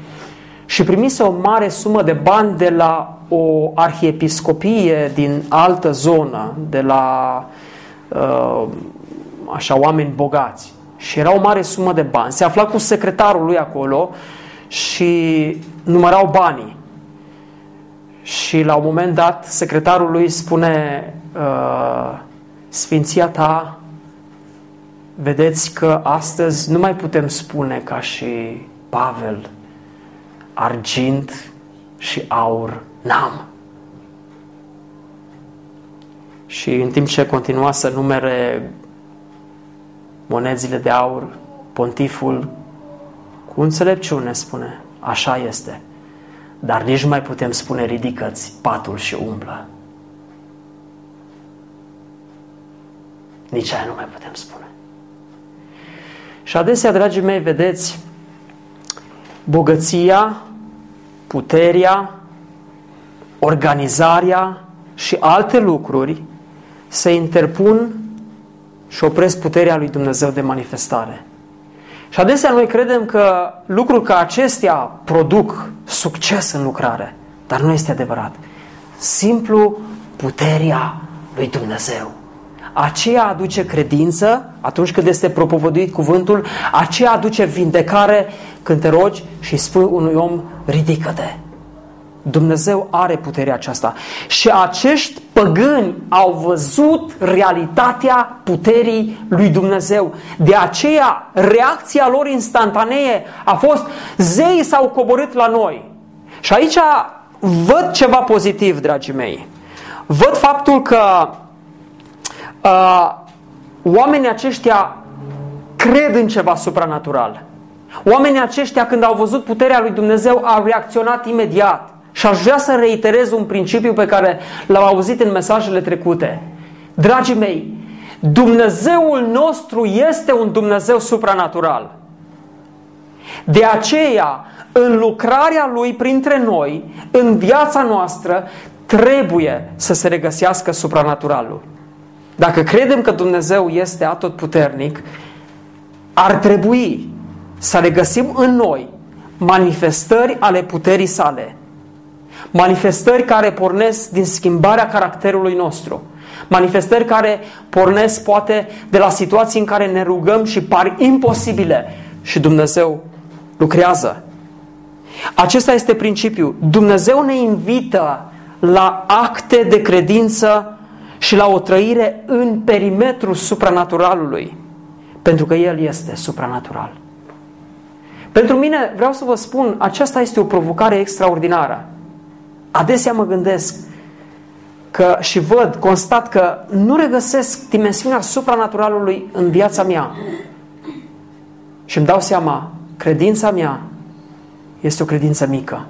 și primise o mare sumă de bani de la o arhiepiscopie din altă zonă, de la uh, așa oameni bogați. Și era o mare sumă de bani. Se afla cu secretarul lui acolo și numărau banii. Și la un moment dat, secretarul lui spune uh, Sfinția ta vedeți că astăzi nu mai putem spune ca și Pavel, argint și aur n-am. Și în timp ce continua să numere monezile de aur, pontiful cu înțelepciune spune, așa este. Dar nici nu mai putem spune ridică-ți patul și umblă. Nici aia nu mai putem spune. Și adesea, dragii mei, vedeți, bogăția, puterea, organizarea și alte lucruri se interpun și opresc puterea lui Dumnezeu de manifestare. Și adesea noi credem că lucruri ca acestea produc succes în lucrare, dar nu este adevărat. Simplu puterea lui Dumnezeu aceea aduce credință atunci când este propovăduit cuvântul, aceea aduce vindecare când te rogi și spui unui om, ridică-te. Dumnezeu are puterea aceasta. Și acești păgâni au văzut realitatea puterii lui Dumnezeu. De aceea, reacția lor instantanee a fost, zeii s-au coborât la noi. Și aici văd ceva pozitiv, dragii mei. Văd faptul că uh, oamenii aceștia cred în ceva supranatural. Oamenii aceștia, când au văzut puterea lui Dumnezeu, au reacționat imediat. Și aș vrea să reiterez un principiu pe care l-am auzit în mesajele trecute. Dragii mei, Dumnezeul nostru este un Dumnezeu supranatural. De aceea, în lucrarea Lui printre noi, în viața noastră, trebuie să se regăsească supranaturalul. Dacă credem că Dumnezeu este atotputernic, ar trebui să regăsim în noi manifestări ale puterii sale. Manifestări care pornesc din schimbarea caracterului nostru. Manifestări care pornesc poate de la situații în care ne rugăm și par imposibile și Dumnezeu lucrează. Acesta este principiul. Dumnezeu ne invită la acte de credință și la o trăire în perimetrul supranaturalului, pentru că El este supranatural. Pentru mine, vreau să vă spun, aceasta este o provocare extraordinară. Adesea mă gândesc că și văd, constat că nu regăsesc dimensiunea supranaturalului în viața mea. Și îmi dau seama, credința mea este o credință mică.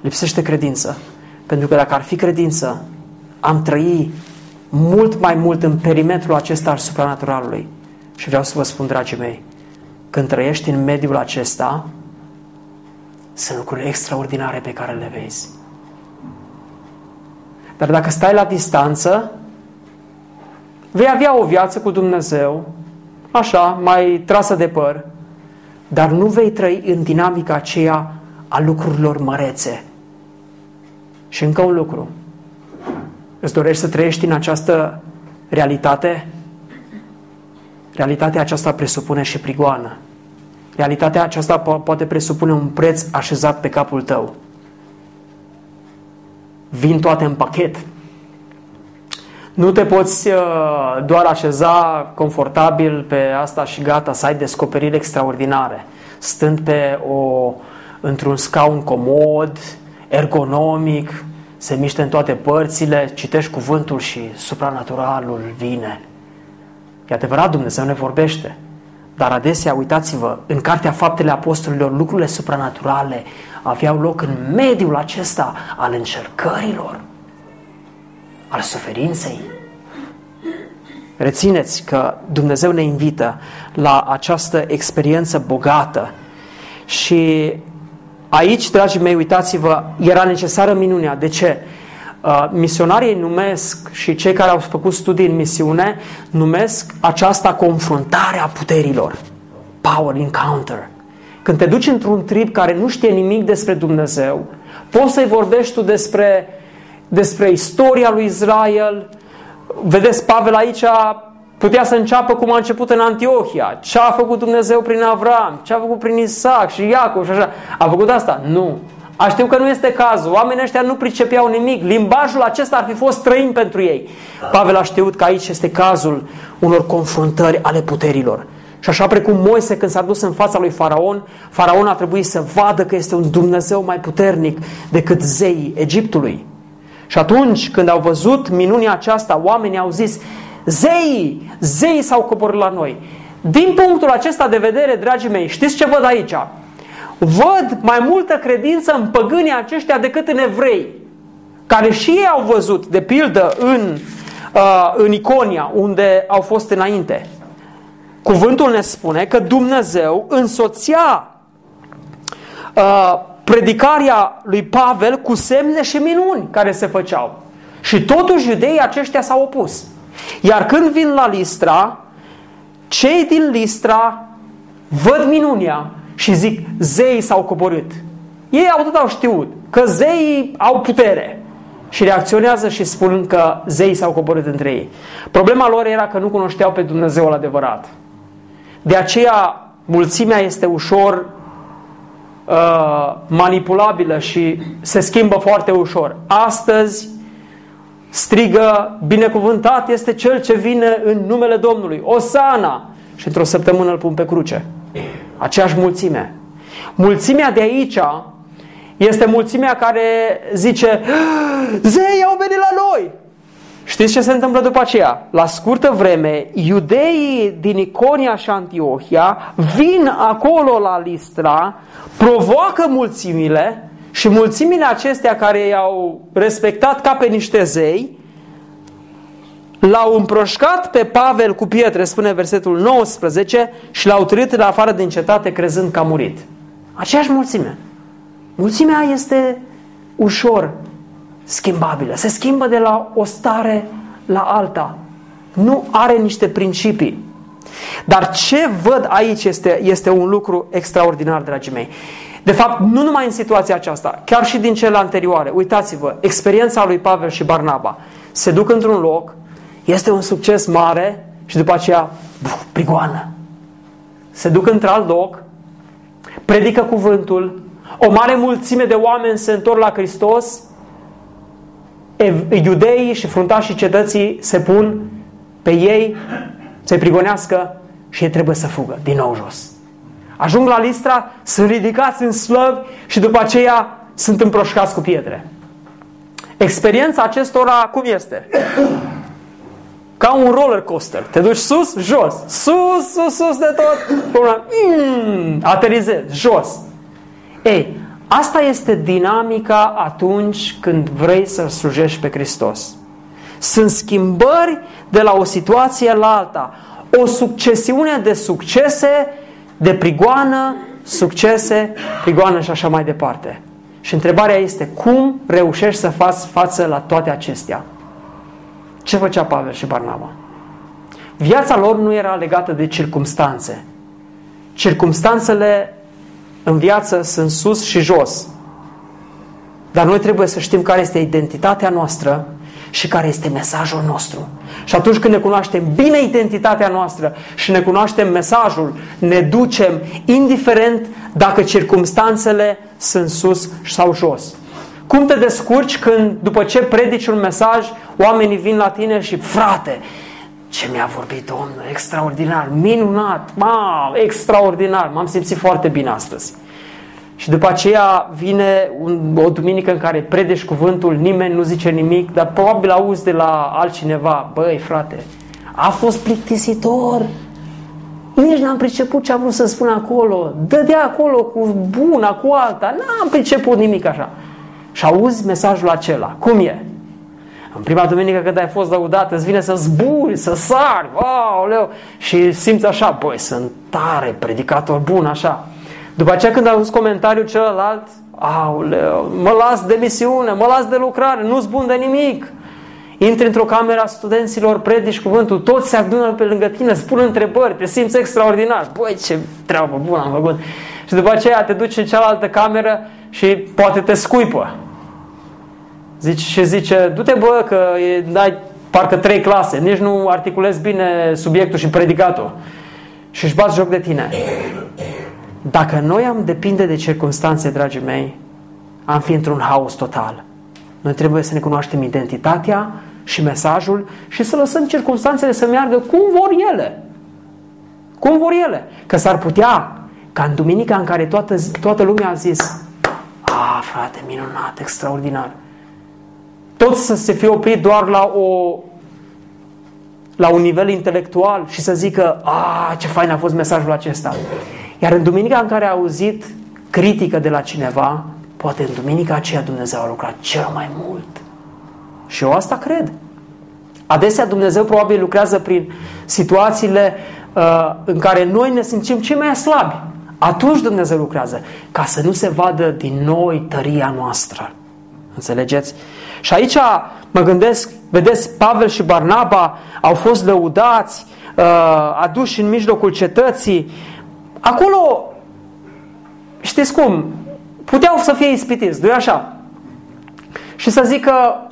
Lipsește credință. Pentru că dacă ar fi credință, am trăi mult mai mult în perimetrul acesta al supranaturalului. Și vreau să vă spun, dragii mei, când trăiești în mediul acesta, sunt lucruri extraordinare pe care le vezi. Dar dacă stai la distanță, vei avea o viață cu Dumnezeu, așa, mai trasă de păr, dar nu vei trăi în dinamica aceea a lucrurilor mărețe. Și încă un lucru. Îți dorești să trăiești în această realitate? Realitatea aceasta presupune și prigoană. Realitatea aceasta po- poate presupune un preț așezat pe capul tău. Vin toate în pachet. Nu te poți uh, doar așeza confortabil pe asta și gata, să ai descoperiri extraordinare. Stând pe o, într-un scaun comod, ergonomic, se miște în toate părțile, citești cuvântul și supranaturalul vine. E adevărat, Dumnezeu ne vorbește. Dar adesea, uitați-vă, în Cartea Faptele Apostolilor, lucrurile supranaturale aveau loc în mediul acesta al încercărilor, al suferinței. Rețineți că Dumnezeu ne invită la această experiență bogată și aici, dragii mei, uitați-vă, era necesară minunea. De ce? Uh, misionarii numesc și cei care au făcut studii în misiune numesc aceasta confruntare a puterilor. Power encounter. Când te duci într-un trib care nu știe nimic despre Dumnezeu, poți să-i vorbești tu despre, despre istoria lui Israel. Vedeți, Pavel aici putea să înceapă cum a început în Antiohia. Ce a făcut Dumnezeu prin Avram, ce a făcut prin Isaac și Iacov și așa. A făcut asta? Nu. A știu că nu este cazul. Oamenii ăștia nu pricepeau nimic. Limbajul acesta ar fi fost străin pentru ei. Pavel a știut că aici este cazul unor confruntări ale puterilor. Și așa precum Moise când s-a dus în fața lui Faraon, Faraon a trebuit să vadă că este un Dumnezeu mai puternic decât zeii Egiptului. Și atunci când au văzut minunia aceasta, oamenii au zis, zeii, zeii s-au coborât la noi. Din punctul acesta de vedere, dragii mei, știți ce văd aici? văd mai multă credință în păgânii aceștia decât în evrei, care și ei au văzut, de pildă, în, uh, în Iconia, unde au fost înainte. Cuvântul ne spune că Dumnezeu însoția uh, predicarea lui Pavel cu semne și minuni care se făceau. Și totuși iudeii aceștia s-au opus. Iar când vin la Listra, cei din Listra văd minunia și zic, zeii s-au coborât. Ei au tot au știut că zeii au putere și reacționează și spun că zeii s-au coborât între ei. Problema lor era că nu cunoșteau pe Dumnezeul adevărat. De aceea mulțimea este ușor uh, manipulabilă și se schimbă foarte ușor. Astăzi strigă, binecuvântat este cel ce vine în numele Domnului, Osana, și într-o săptămână îl pun pe cruce. Aceeași mulțime. Mulțimea de aici este mulțimea care zice Zei au venit la noi! Știți ce se întâmplă după aceea? La scurtă vreme, iudeii din Iconia și Antiohia vin acolo la Listra, provoacă mulțimile și mulțimile acestea care i-au respectat ca pe niște zei, l-au împroșcat pe Pavel cu pietre, spune versetul 19, și l-au târât la afară din cetate crezând că a murit. Aceeași mulțime. Mulțimea este ușor schimbabilă. Se schimbă de la o stare la alta. Nu are niște principii. Dar ce văd aici este, este un lucru extraordinar, dragii mei. De fapt, nu numai în situația aceasta, chiar și din cele anterioare. Uitați-vă, experiența lui Pavel și Barnaba. Se duc într-un loc, este un succes mare și după aceea, buf, prigoană. Se duc într-alt loc, predică cuvântul, o mare mulțime de oameni se întorc la Hristos, iudeii și fruntașii cetății se pun pe ei să-i prigonească și ei trebuie să fugă din nou jos. Ajung la Listra, sunt ridicați în slăvi și după aceea sunt împroșcați cu pietre. Experiența acestora cum este? Ca un roller coaster. Te duci sus, jos, sus, sus, sus de tot, până mm, aterizezi, jos. Ei, asta este dinamica atunci când vrei să slujești pe Hristos. Sunt schimbări de la o situație la alta. O succesiune de succese, de prigoană, succese, prigoană și așa mai departe. Și întrebarea este cum reușești să faci față la toate acestea? Ce făcea Pavel și Barnaba? Viața lor nu era legată de circumstanțe. Circumstanțele în viață sunt sus și jos. Dar noi trebuie să știm care este identitatea noastră și care este mesajul nostru. Și atunci când ne cunoaștem bine identitatea noastră și ne cunoaștem mesajul, ne ducem indiferent dacă circumstanțele sunt sus sau jos. Cum te descurci când după ce predici un mesaj, oamenii vin la tine și frate, ce mi-a vorbit Domnul, extraordinar, minunat, ma, extraordinar, m-am simțit foarte bine astăzi. Și după aceea vine un, o duminică în care predești cuvântul, nimeni nu zice nimic, dar probabil auzi de la altcineva, băi frate, a fost plictisitor, nici n-am priceput ce a vrut să spun acolo, dădea acolo cu buna, cu alta, n-am priceput nimic așa. Și auzi mesajul acela, cum e? În prima duminică când ai fost lăudat, îți vine să zburi, să sari, wow, și simți așa, băi, sunt tare, predicator bun, așa. După aceea când auzi comentariul celălalt, auleu, mă las de misiune, mă las de lucrare, nu-ți bun de nimic. Intri într-o cameră a studenților, predici cuvântul, toți se adună pe lângă tine, spun întrebări, te simți extraordinar. Băi, ce treabă bună am făcut. Și după aceea te duci în cealaltă cameră și poate te scuipă. Zici, și zice, du-te bă că e, dai parcă trei clase, nici nu articulezi bine subiectul și predicatul. Și își bați joc de tine. Dacă noi am depinde de circunstanțe, dragii mei, am fi într-un haos total. Noi trebuie să ne cunoaștem identitatea și mesajul și să lăsăm circunstanțele să meargă cum vor ele. Cum vor ele. Că s-ar putea ca în duminica în care toată, toată lumea a zis A, frate, minunat, extraordinar. Toți să se fie oprit doar la o la un nivel intelectual și să zică, a, ce fain a fost mesajul acesta. Iar în duminica în care a auzit critică de la cineva, poate în duminica aceea Dumnezeu a lucrat cel mai mult. Și eu asta cred. Adesea Dumnezeu probabil lucrează prin situațiile uh, în care noi ne simțim cei mai slabi. Atunci Dumnezeu lucrează, ca să nu se vadă din noi tăria noastră. Înțelegeți? Și aici mă gândesc, vedeți, Pavel și Barnaba au fost lăudați, uh, aduși în mijlocul cetății, Acolo, știți cum, puteau să fie ispitiți, nu așa? Și să zică,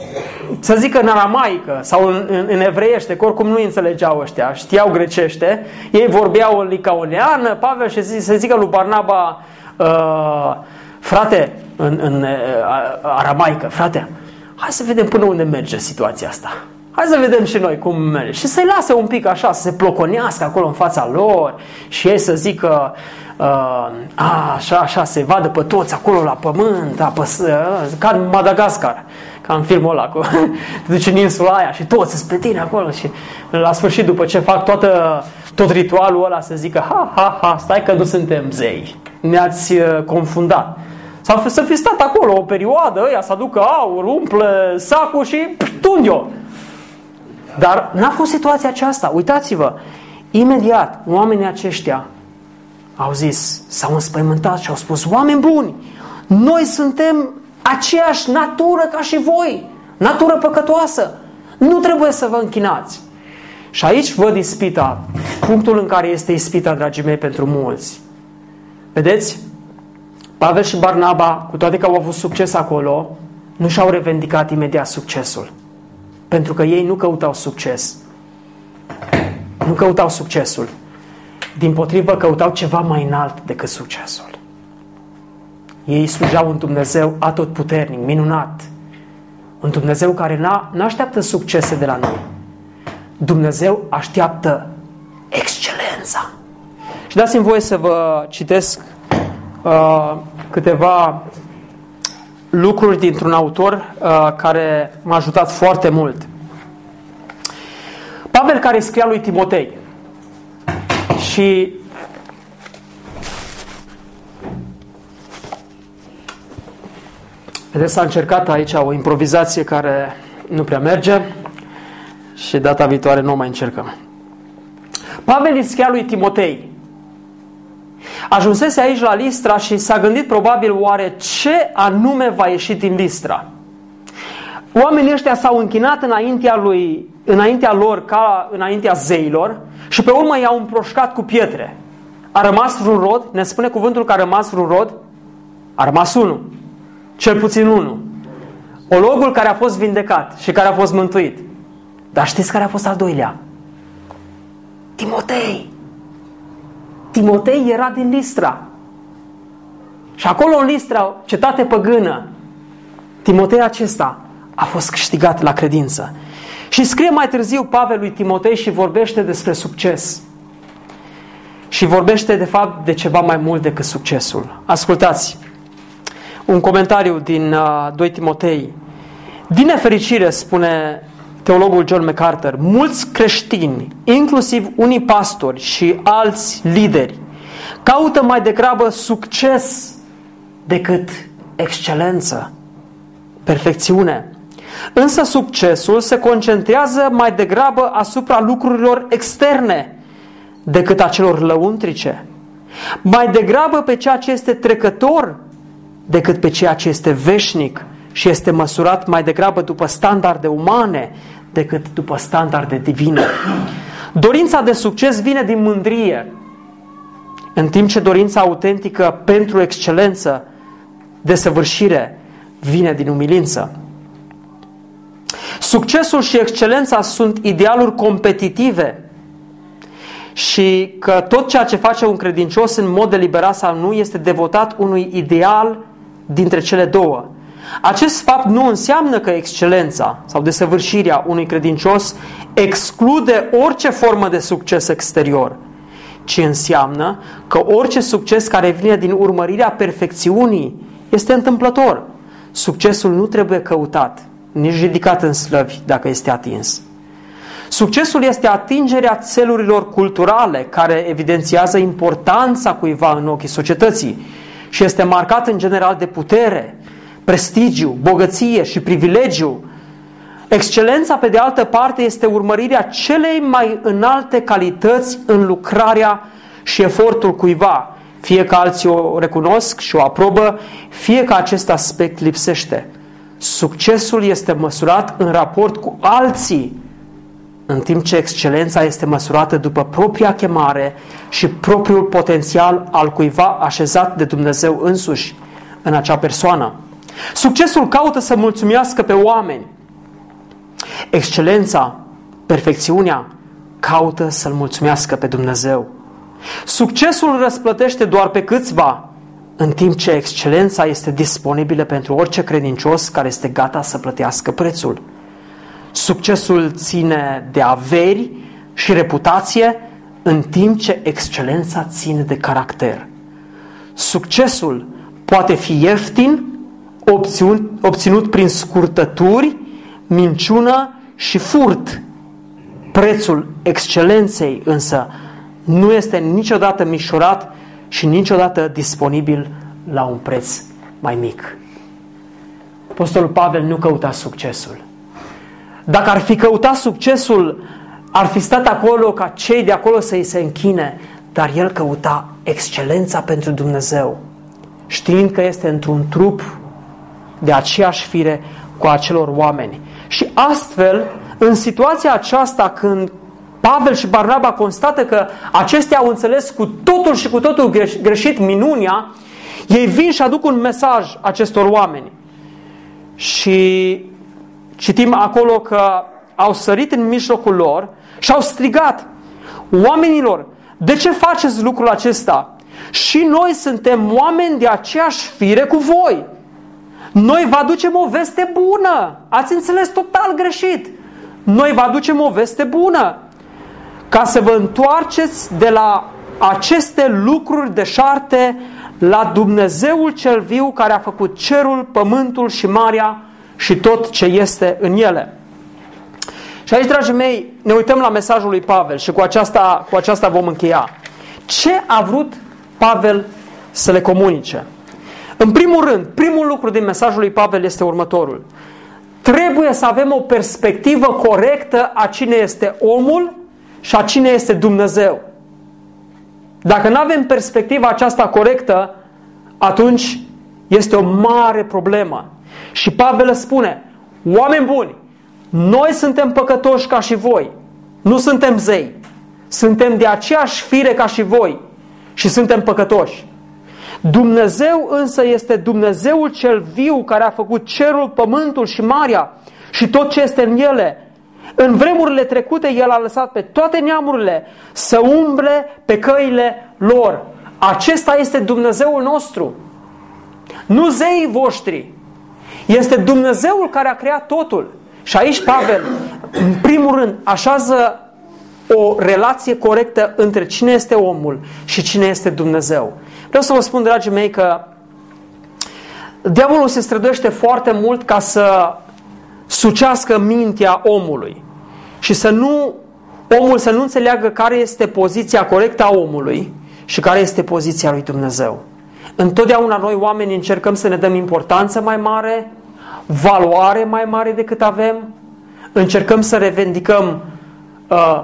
să zică în aramaică sau în, în, în evreiește, că oricum nu înțelegeau ăștia, știau grecește, ei vorbeau în licaoneană, Pavel și zi, să zică lui Barnaba, uh, frate, în, în uh, aramaică, frate, hai să vedem până unde merge situația asta. Hai să vedem și noi cum merge. Și să-i lase un pic așa, să se ploconească acolo în fața lor și ei să zică uh, a, așa, așa, se vadă pe toți acolo la pământ, apăs, uh, ca în Madagascar, ca în filmul ăla, cu, te duci în insula aia și toți sunt pe tine acolo și la sfârșit, după ce fac toată, tot ritualul ăla, să zică, ha, ha, ha, stai că nu suntem zei, ne-ați uh, confundat. Sau să fi stat acolo o perioadă, ăia să aducă aur, umple sacul și tundio. Dar n-a fost situația aceasta. Uitați-vă, imediat oamenii aceștia au zis, s-au înspăimântat și au spus, oameni buni, noi suntem aceeași natură ca și voi, natură păcătoasă. Nu trebuie să vă închinați. Și aici văd ispita, punctul în care este ispita, dragii mei, pentru mulți. Vedeți? Pavel și Barnaba, cu toate că au avut succes acolo, nu și-au revendicat imediat succesul. Pentru că ei nu căutau succes. Nu căutau succesul. Din potrivă, căutau ceva mai înalt decât succesul. Ei slujeau un Dumnezeu atotputernic, minunat. Un Dumnezeu care nu așteaptă succese de la noi. Dumnezeu așteaptă excelența. Și dați-mi voie să vă citesc uh, câteva lucruri dintr-un autor uh, care m-a ajutat foarte mult. Pavel care scria lui Timotei și Vedeți, s-a încercat aici o improvizație care nu prea merge și data viitoare nu o mai încercăm. Pavel îi scria lui Timotei. Ajunsese aici la Listra și s-a gândit probabil oare ce anume va ieși din Listra. Oamenii ăștia s-au închinat înaintea, lui, înaintea lor ca înaintea zeilor și pe urmă i-au împroșcat cu pietre. A rămas vreun rod? Ne spune cuvântul că a rămas vreun rod? A rămas unul. Cel puțin unul. Ologul care a fost vindecat și care a fost mântuit. Dar știți care a fost al doilea? Timotei. Timotei era din Listra. Și acolo în Listra, cetate păgână, Timotei acesta a fost câștigat la credință. Și scrie mai târziu Pavel lui Timotei și vorbește despre succes. Și vorbește de fapt de ceva mai mult decât succesul. Ascultați un comentariu din uh, 2 Timotei. Din nefericire, spune teologul John MacArthur, mulți creștini, inclusiv unii pastori și alți lideri, caută mai degrabă succes decât excelență, perfecțiune. Însă succesul se concentrează mai degrabă asupra lucrurilor externe decât a celor lăuntrice. Mai degrabă pe ceea ce este trecător decât pe ceea ce este veșnic și este măsurat mai degrabă după standarde umane decât după standarde divine. Dorința de succes vine din mândrie, în timp ce dorința autentică pentru excelență, desăvârșire, vine din umilință. Succesul și excelența sunt idealuri competitive și că tot ceea ce face un credincios în mod deliberat sau nu este devotat unui ideal dintre cele două. Acest fapt nu înseamnă că excelența sau desăvârșirea unui credincios exclude orice formă de succes exterior, ci înseamnă că orice succes care vine din urmărirea perfecțiunii este întâmplător. Succesul nu trebuie căutat, nici ridicat în slăvi dacă este atins. Succesul este atingerea țelurilor culturale care evidențiază importanța cuiva în ochii societății și este marcat în general de putere, prestigiu, bogăție și privilegiu. Excelența, pe de altă parte, este urmărirea celei mai înalte calități în lucrarea și efortul cuiva, fie că alții o recunosc și o aprobă, fie că acest aspect lipsește. Succesul este măsurat în raport cu alții, în timp ce excelența este măsurată după propria chemare și propriul potențial al cuiva așezat de Dumnezeu însuși în acea persoană. Succesul caută să mulțumească pe oameni. Excelența, perfecțiunea, caută să-L mulțumească pe Dumnezeu. Succesul răsplătește doar pe câțiva, în timp ce excelența este disponibilă pentru orice credincios care este gata să plătească prețul. Succesul ține de averi și reputație, în timp ce excelența ține de caracter. Succesul poate fi ieftin, obținut prin scurtături, minciună și furt. Prețul excelenței însă nu este niciodată mișorat și niciodată disponibil la un preț mai mic. Apostolul Pavel nu căuta succesul. Dacă ar fi căutat succesul, ar fi stat acolo ca cei de acolo să-i se închine, dar el căuta excelența pentru Dumnezeu, știind că este într-un trup de aceeași fire cu acelor oameni. Și astfel, în situația aceasta, când Pavel și Barnaba constată că aceștia au înțeles cu totul și cu totul greșit minunia, Ei vin și aduc un mesaj acestor oameni. Și citim acolo că au sărit în mijlocul lor și au strigat oamenilor, de ce faceți lucrul acesta? Și noi suntem oameni de aceeași fire cu voi. Noi vă aducem o veste bună. Ați înțeles total greșit. Noi vă aducem o veste bună. Ca să vă întoarceți de la aceste lucruri deșarte la Dumnezeul cel viu care a făcut cerul, pământul și marea și tot ce este în ele. Și aici, dragii mei, ne uităm la mesajul lui Pavel și cu aceasta, cu aceasta vom încheia. Ce a vrut Pavel să le comunice? În primul rând, primul lucru din mesajul lui Pavel este următorul. Trebuie să avem o perspectivă corectă a cine este omul și a cine este Dumnezeu. Dacă nu avem perspectiva aceasta corectă, atunci este o mare problemă. Și Pavel spune, oameni buni, noi suntem păcătoși ca și voi, nu suntem zei, suntem de aceeași fire ca și voi și suntem păcătoși. Dumnezeu însă este Dumnezeul cel viu care a făcut cerul, pământul și marea și tot ce este în ele. În vremurile trecute El a lăsat pe toate neamurile să umble pe căile lor. Acesta este Dumnezeul nostru. Nu zeii voștri. Este Dumnezeul care a creat totul. Și aici Pavel, în primul rând, așează o relație corectă între cine este omul și cine este Dumnezeu. Vreau să vă spun, dragii mei, că diavolul se străduiește foarte mult ca să sucească mintea omului și să nu, omul să nu înțeleagă care este poziția corectă a omului și care este poziția lui Dumnezeu. Întotdeauna noi oameni încercăm să ne dăm importanță mai mare, valoare mai mare decât avem, încercăm să revendicăm uh,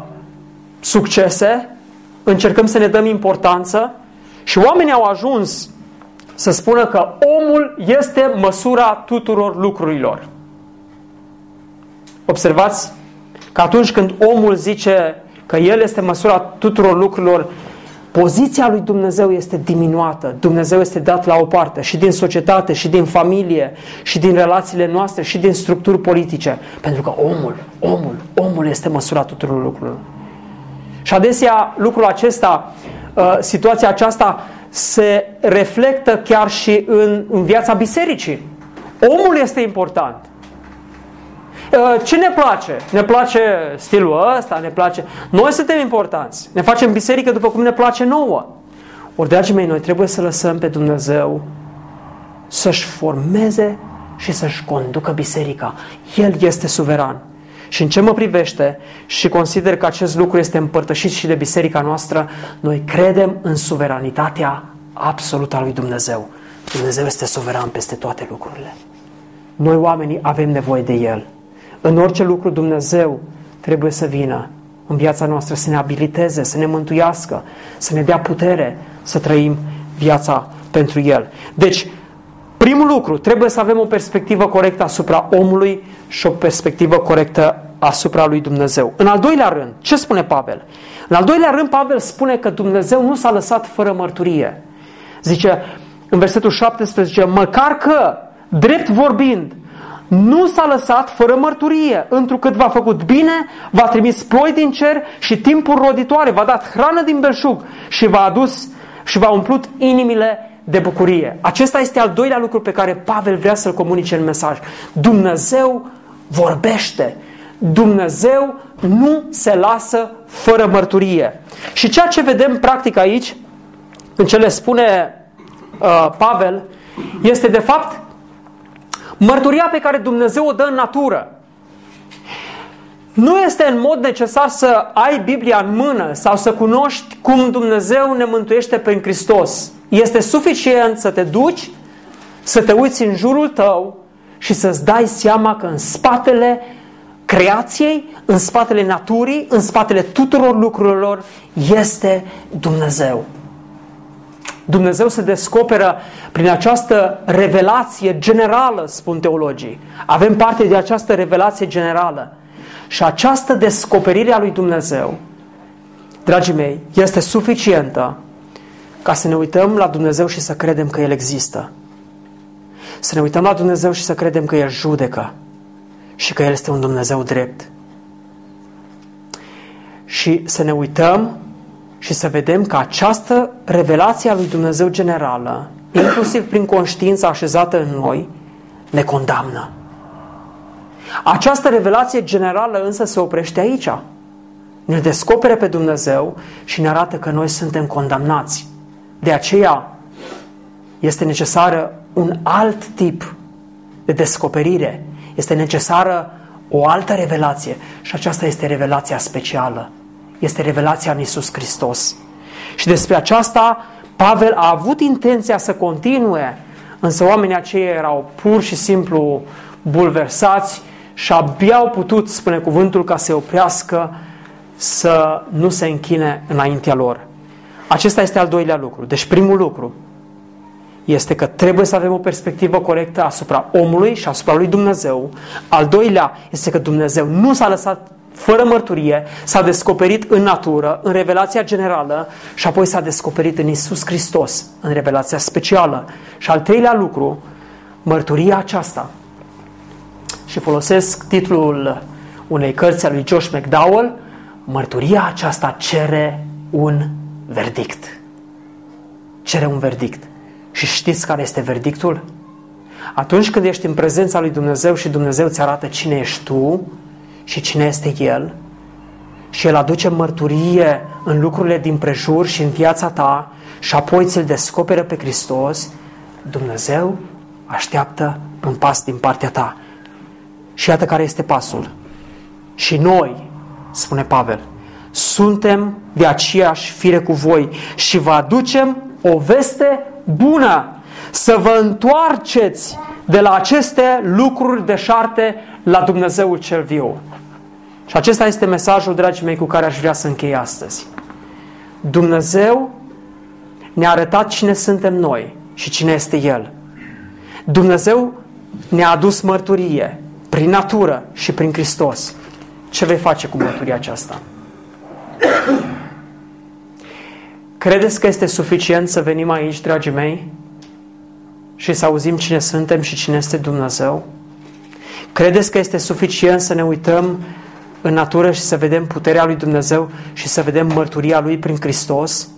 succese, încercăm să ne dăm importanță și oamenii au ajuns să spună că omul este măsura tuturor lucrurilor. Observați că atunci când omul zice că el este măsura tuturor lucrurilor, poziția lui Dumnezeu este diminuată. Dumnezeu este dat la o parte și din societate, și din familie, și din relațiile noastre, și din structuri politice. Pentru că omul, omul, omul este măsura tuturor lucrurilor. Și adesea lucrul acesta, uh, situația aceasta se reflectă chiar și în, în viața bisericii. Omul este important. Uh, ce ne place? Ne place stilul ăsta, ne place... Noi suntem importanți. Ne facem biserică după cum ne place nouă. Ori, dragii mei, noi trebuie să lăsăm pe Dumnezeu să-și formeze și să-și conducă biserica. El este suveran. Și în ce mă privește și consider că acest lucru este împărtășit și de biserica noastră, noi credem în suveranitatea absolută a lui Dumnezeu. Dumnezeu este suveran peste toate lucrurile. Noi oamenii avem nevoie de El. În orice lucru Dumnezeu trebuie să vină în viața noastră, să ne abiliteze, să ne mântuiască, să ne dea putere să trăim viața pentru El. Deci, primul lucru, trebuie să avem o perspectivă corectă asupra omului și o perspectivă corectă asupra lui Dumnezeu. În al doilea rând, ce spune Pavel? În al doilea rând, Pavel spune că Dumnezeu nu s-a lăsat fără mărturie. Zice în versetul 17, măcar că, drept vorbind, nu s-a lăsat fără mărturie, întrucât v-a făcut bine, v-a trimis ploi din cer și timpuri roditoare, v-a dat hrană din belșug și v-a adus și v-a umplut inimile de bucurie. Acesta este al doilea lucru pe care Pavel vrea să-l comunice în mesaj. Dumnezeu vorbește. Dumnezeu nu se lasă fără mărturie. Și ceea ce vedem practic aici, în ce le spune uh, Pavel, este de fapt Mărturia pe care Dumnezeu o dă în natură. Nu este în mod necesar să ai Biblia în mână sau să cunoști cum Dumnezeu ne mântuiește prin Hristos. Este suficient să te duci, să te uiți în jurul tău și să-ți dai seama că în spatele creației, în spatele naturii, în spatele tuturor lucrurilor este Dumnezeu. Dumnezeu se descoperă prin această revelație generală, spun teologii. Avem parte de această revelație generală. Și această descoperire a lui Dumnezeu, dragii mei, este suficientă ca să ne uităm la Dumnezeu și să credem că El există. Să ne uităm la Dumnezeu și să credem că El judecă și că El este un Dumnezeu drept. Și să ne uităm și să vedem că această revelație a lui Dumnezeu generală, inclusiv prin conștiința așezată în noi, ne condamnă. Această revelație generală însă se oprește aici. Ne descopere pe Dumnezeu și ne arată că noi suntem condamnați. De aceea este necesară un alt tip de descoperire. Este necesară o altă revelație și aceasta este revelația specială. Este revelația în Isus Hristos. Și despre aceasta Pavel a avut intenția să continue, însă oamenii aceia erau pur și simplu bulversați și abia au putut, spune cuvântul, ca să oprească să nu se închine înaintea lor. Acesta este al doilea lucru. Deci primul lucru este că trebuie să avem o perspectivă corectă asupra omului și asupra lui Dumnezeu. Al doilea este că Dumnezeu nu s-a lăsat fără mărturie, s-a descoperit în natură, în revelația generală și apoi s-a descoperit în Isus Hristos, în revelația specială. Și al treilea lucru, mărturia aceasta. Și folosesc titlul unei cărți a lui Josh McDowell, mărturia aceasta cere un verdict. Cere un verdict. Și știți care este verdictul? Atunci când ești în prezența lui Dumnezeu și Dumnezeu îți arată cine ești tu și cine este El, și El aduce mărturie în lucrurile din prejur și în viața ta și apoi ți-l descoperă pe Hristos, Dumnezeu așteaptă un pas din partea ta. Și iată care este pasul. Și noi, spune Pavel, suntem de aceeași fire cu voi și vă aducem o veste bună. Să vă întoarceți de la aceste lucruri deșarte la Dumnezeul cel viu. Și acesta este mesajul, dragii mei, cu care aș vrea să închei astăzi. Dumnezeu ne-a arătat cine suntem noi și cine este El. Dumnezeu ne-a adus mărturie prin natură și prin Hristos. Ce vei face cu mărturia aceasta? Credeți că este suficient să venim aici, dragii mei, și să auzim cine suntem și cine este Dumnezeu? Credeți că este suficient să ne uităm în natură și să vedem puterea lui Dumnezeu și să vedem mărturia lui prin Hristos?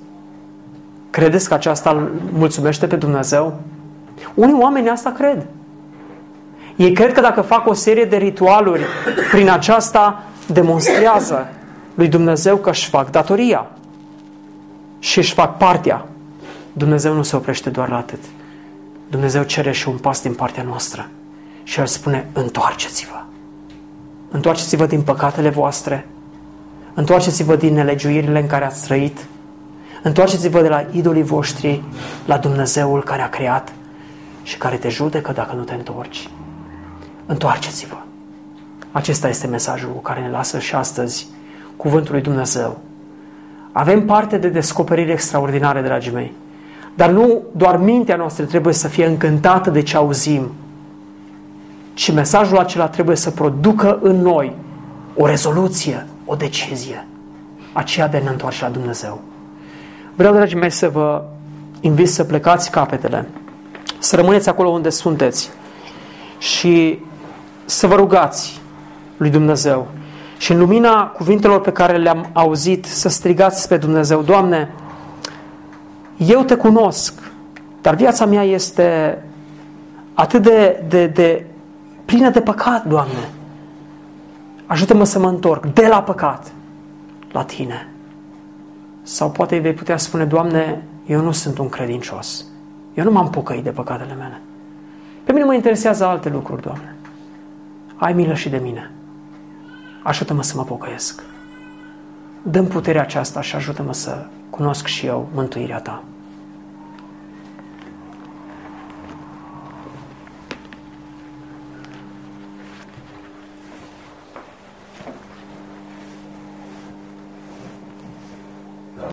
Credeți că aceasta îl mulțumește pe Dumnezeu? Unii oameni asta cred. Ei cred că dacă fac o serie de ritualuri, prin aceasta demonstrează lui Dumnezeu că își fac datoria și își fac partea. Dumnezeu nu se oprește doar la atât. Dumnezeu cere și un pas din partea noastră. Și El spune, întoarceți-vă. Întoarceți-vă din păcatele voastre. Întoarceți-vă din nelegiuirile în care ați trăit. Întoarceți-vă de la idolii voștri la Dumnezeul care a creat și care te judecă dacă nu te întorci. Întoarceți-vă. Acesta este mesajul cu care ne lasă și astăzi Cuvântul lui Dumnezeu. Avem parte de descoperiri extraordinare, dragii mei. Dar nu doar mintea noastră trebuie să fie încântată de ce auzim, ci mesajul acela trebuie să producă în noi o rezoluție, o decizie, aceea de a ne întoarce la Dumnezeu. Vreau, dragii mei, să vă invit să plecați capetele, să rămâneți acolo unde sunteți și să vă rugați lui Dumnezeu și în lumina cuvintelor pe care le-am auzit să strigați spre Dumnezeu, Doamne, eu te cunosc, dar viața mea este atât de, de, de plină de păcat, Doamne. Ajută-mă să mă întorc de la păcat la Tine. Sau poate vei putea spune, Doamne, eu nu sunt un credincios. Eu nu m-am pocăit de păcatele mele. Pe mine mă interesează alte lucruri, Doamne. Ai milă și de mine. Ajută-mă să mă pocăiesc. Dăm puterea aceasta și ajută-mă să cunosc și eu mântuirea Ta.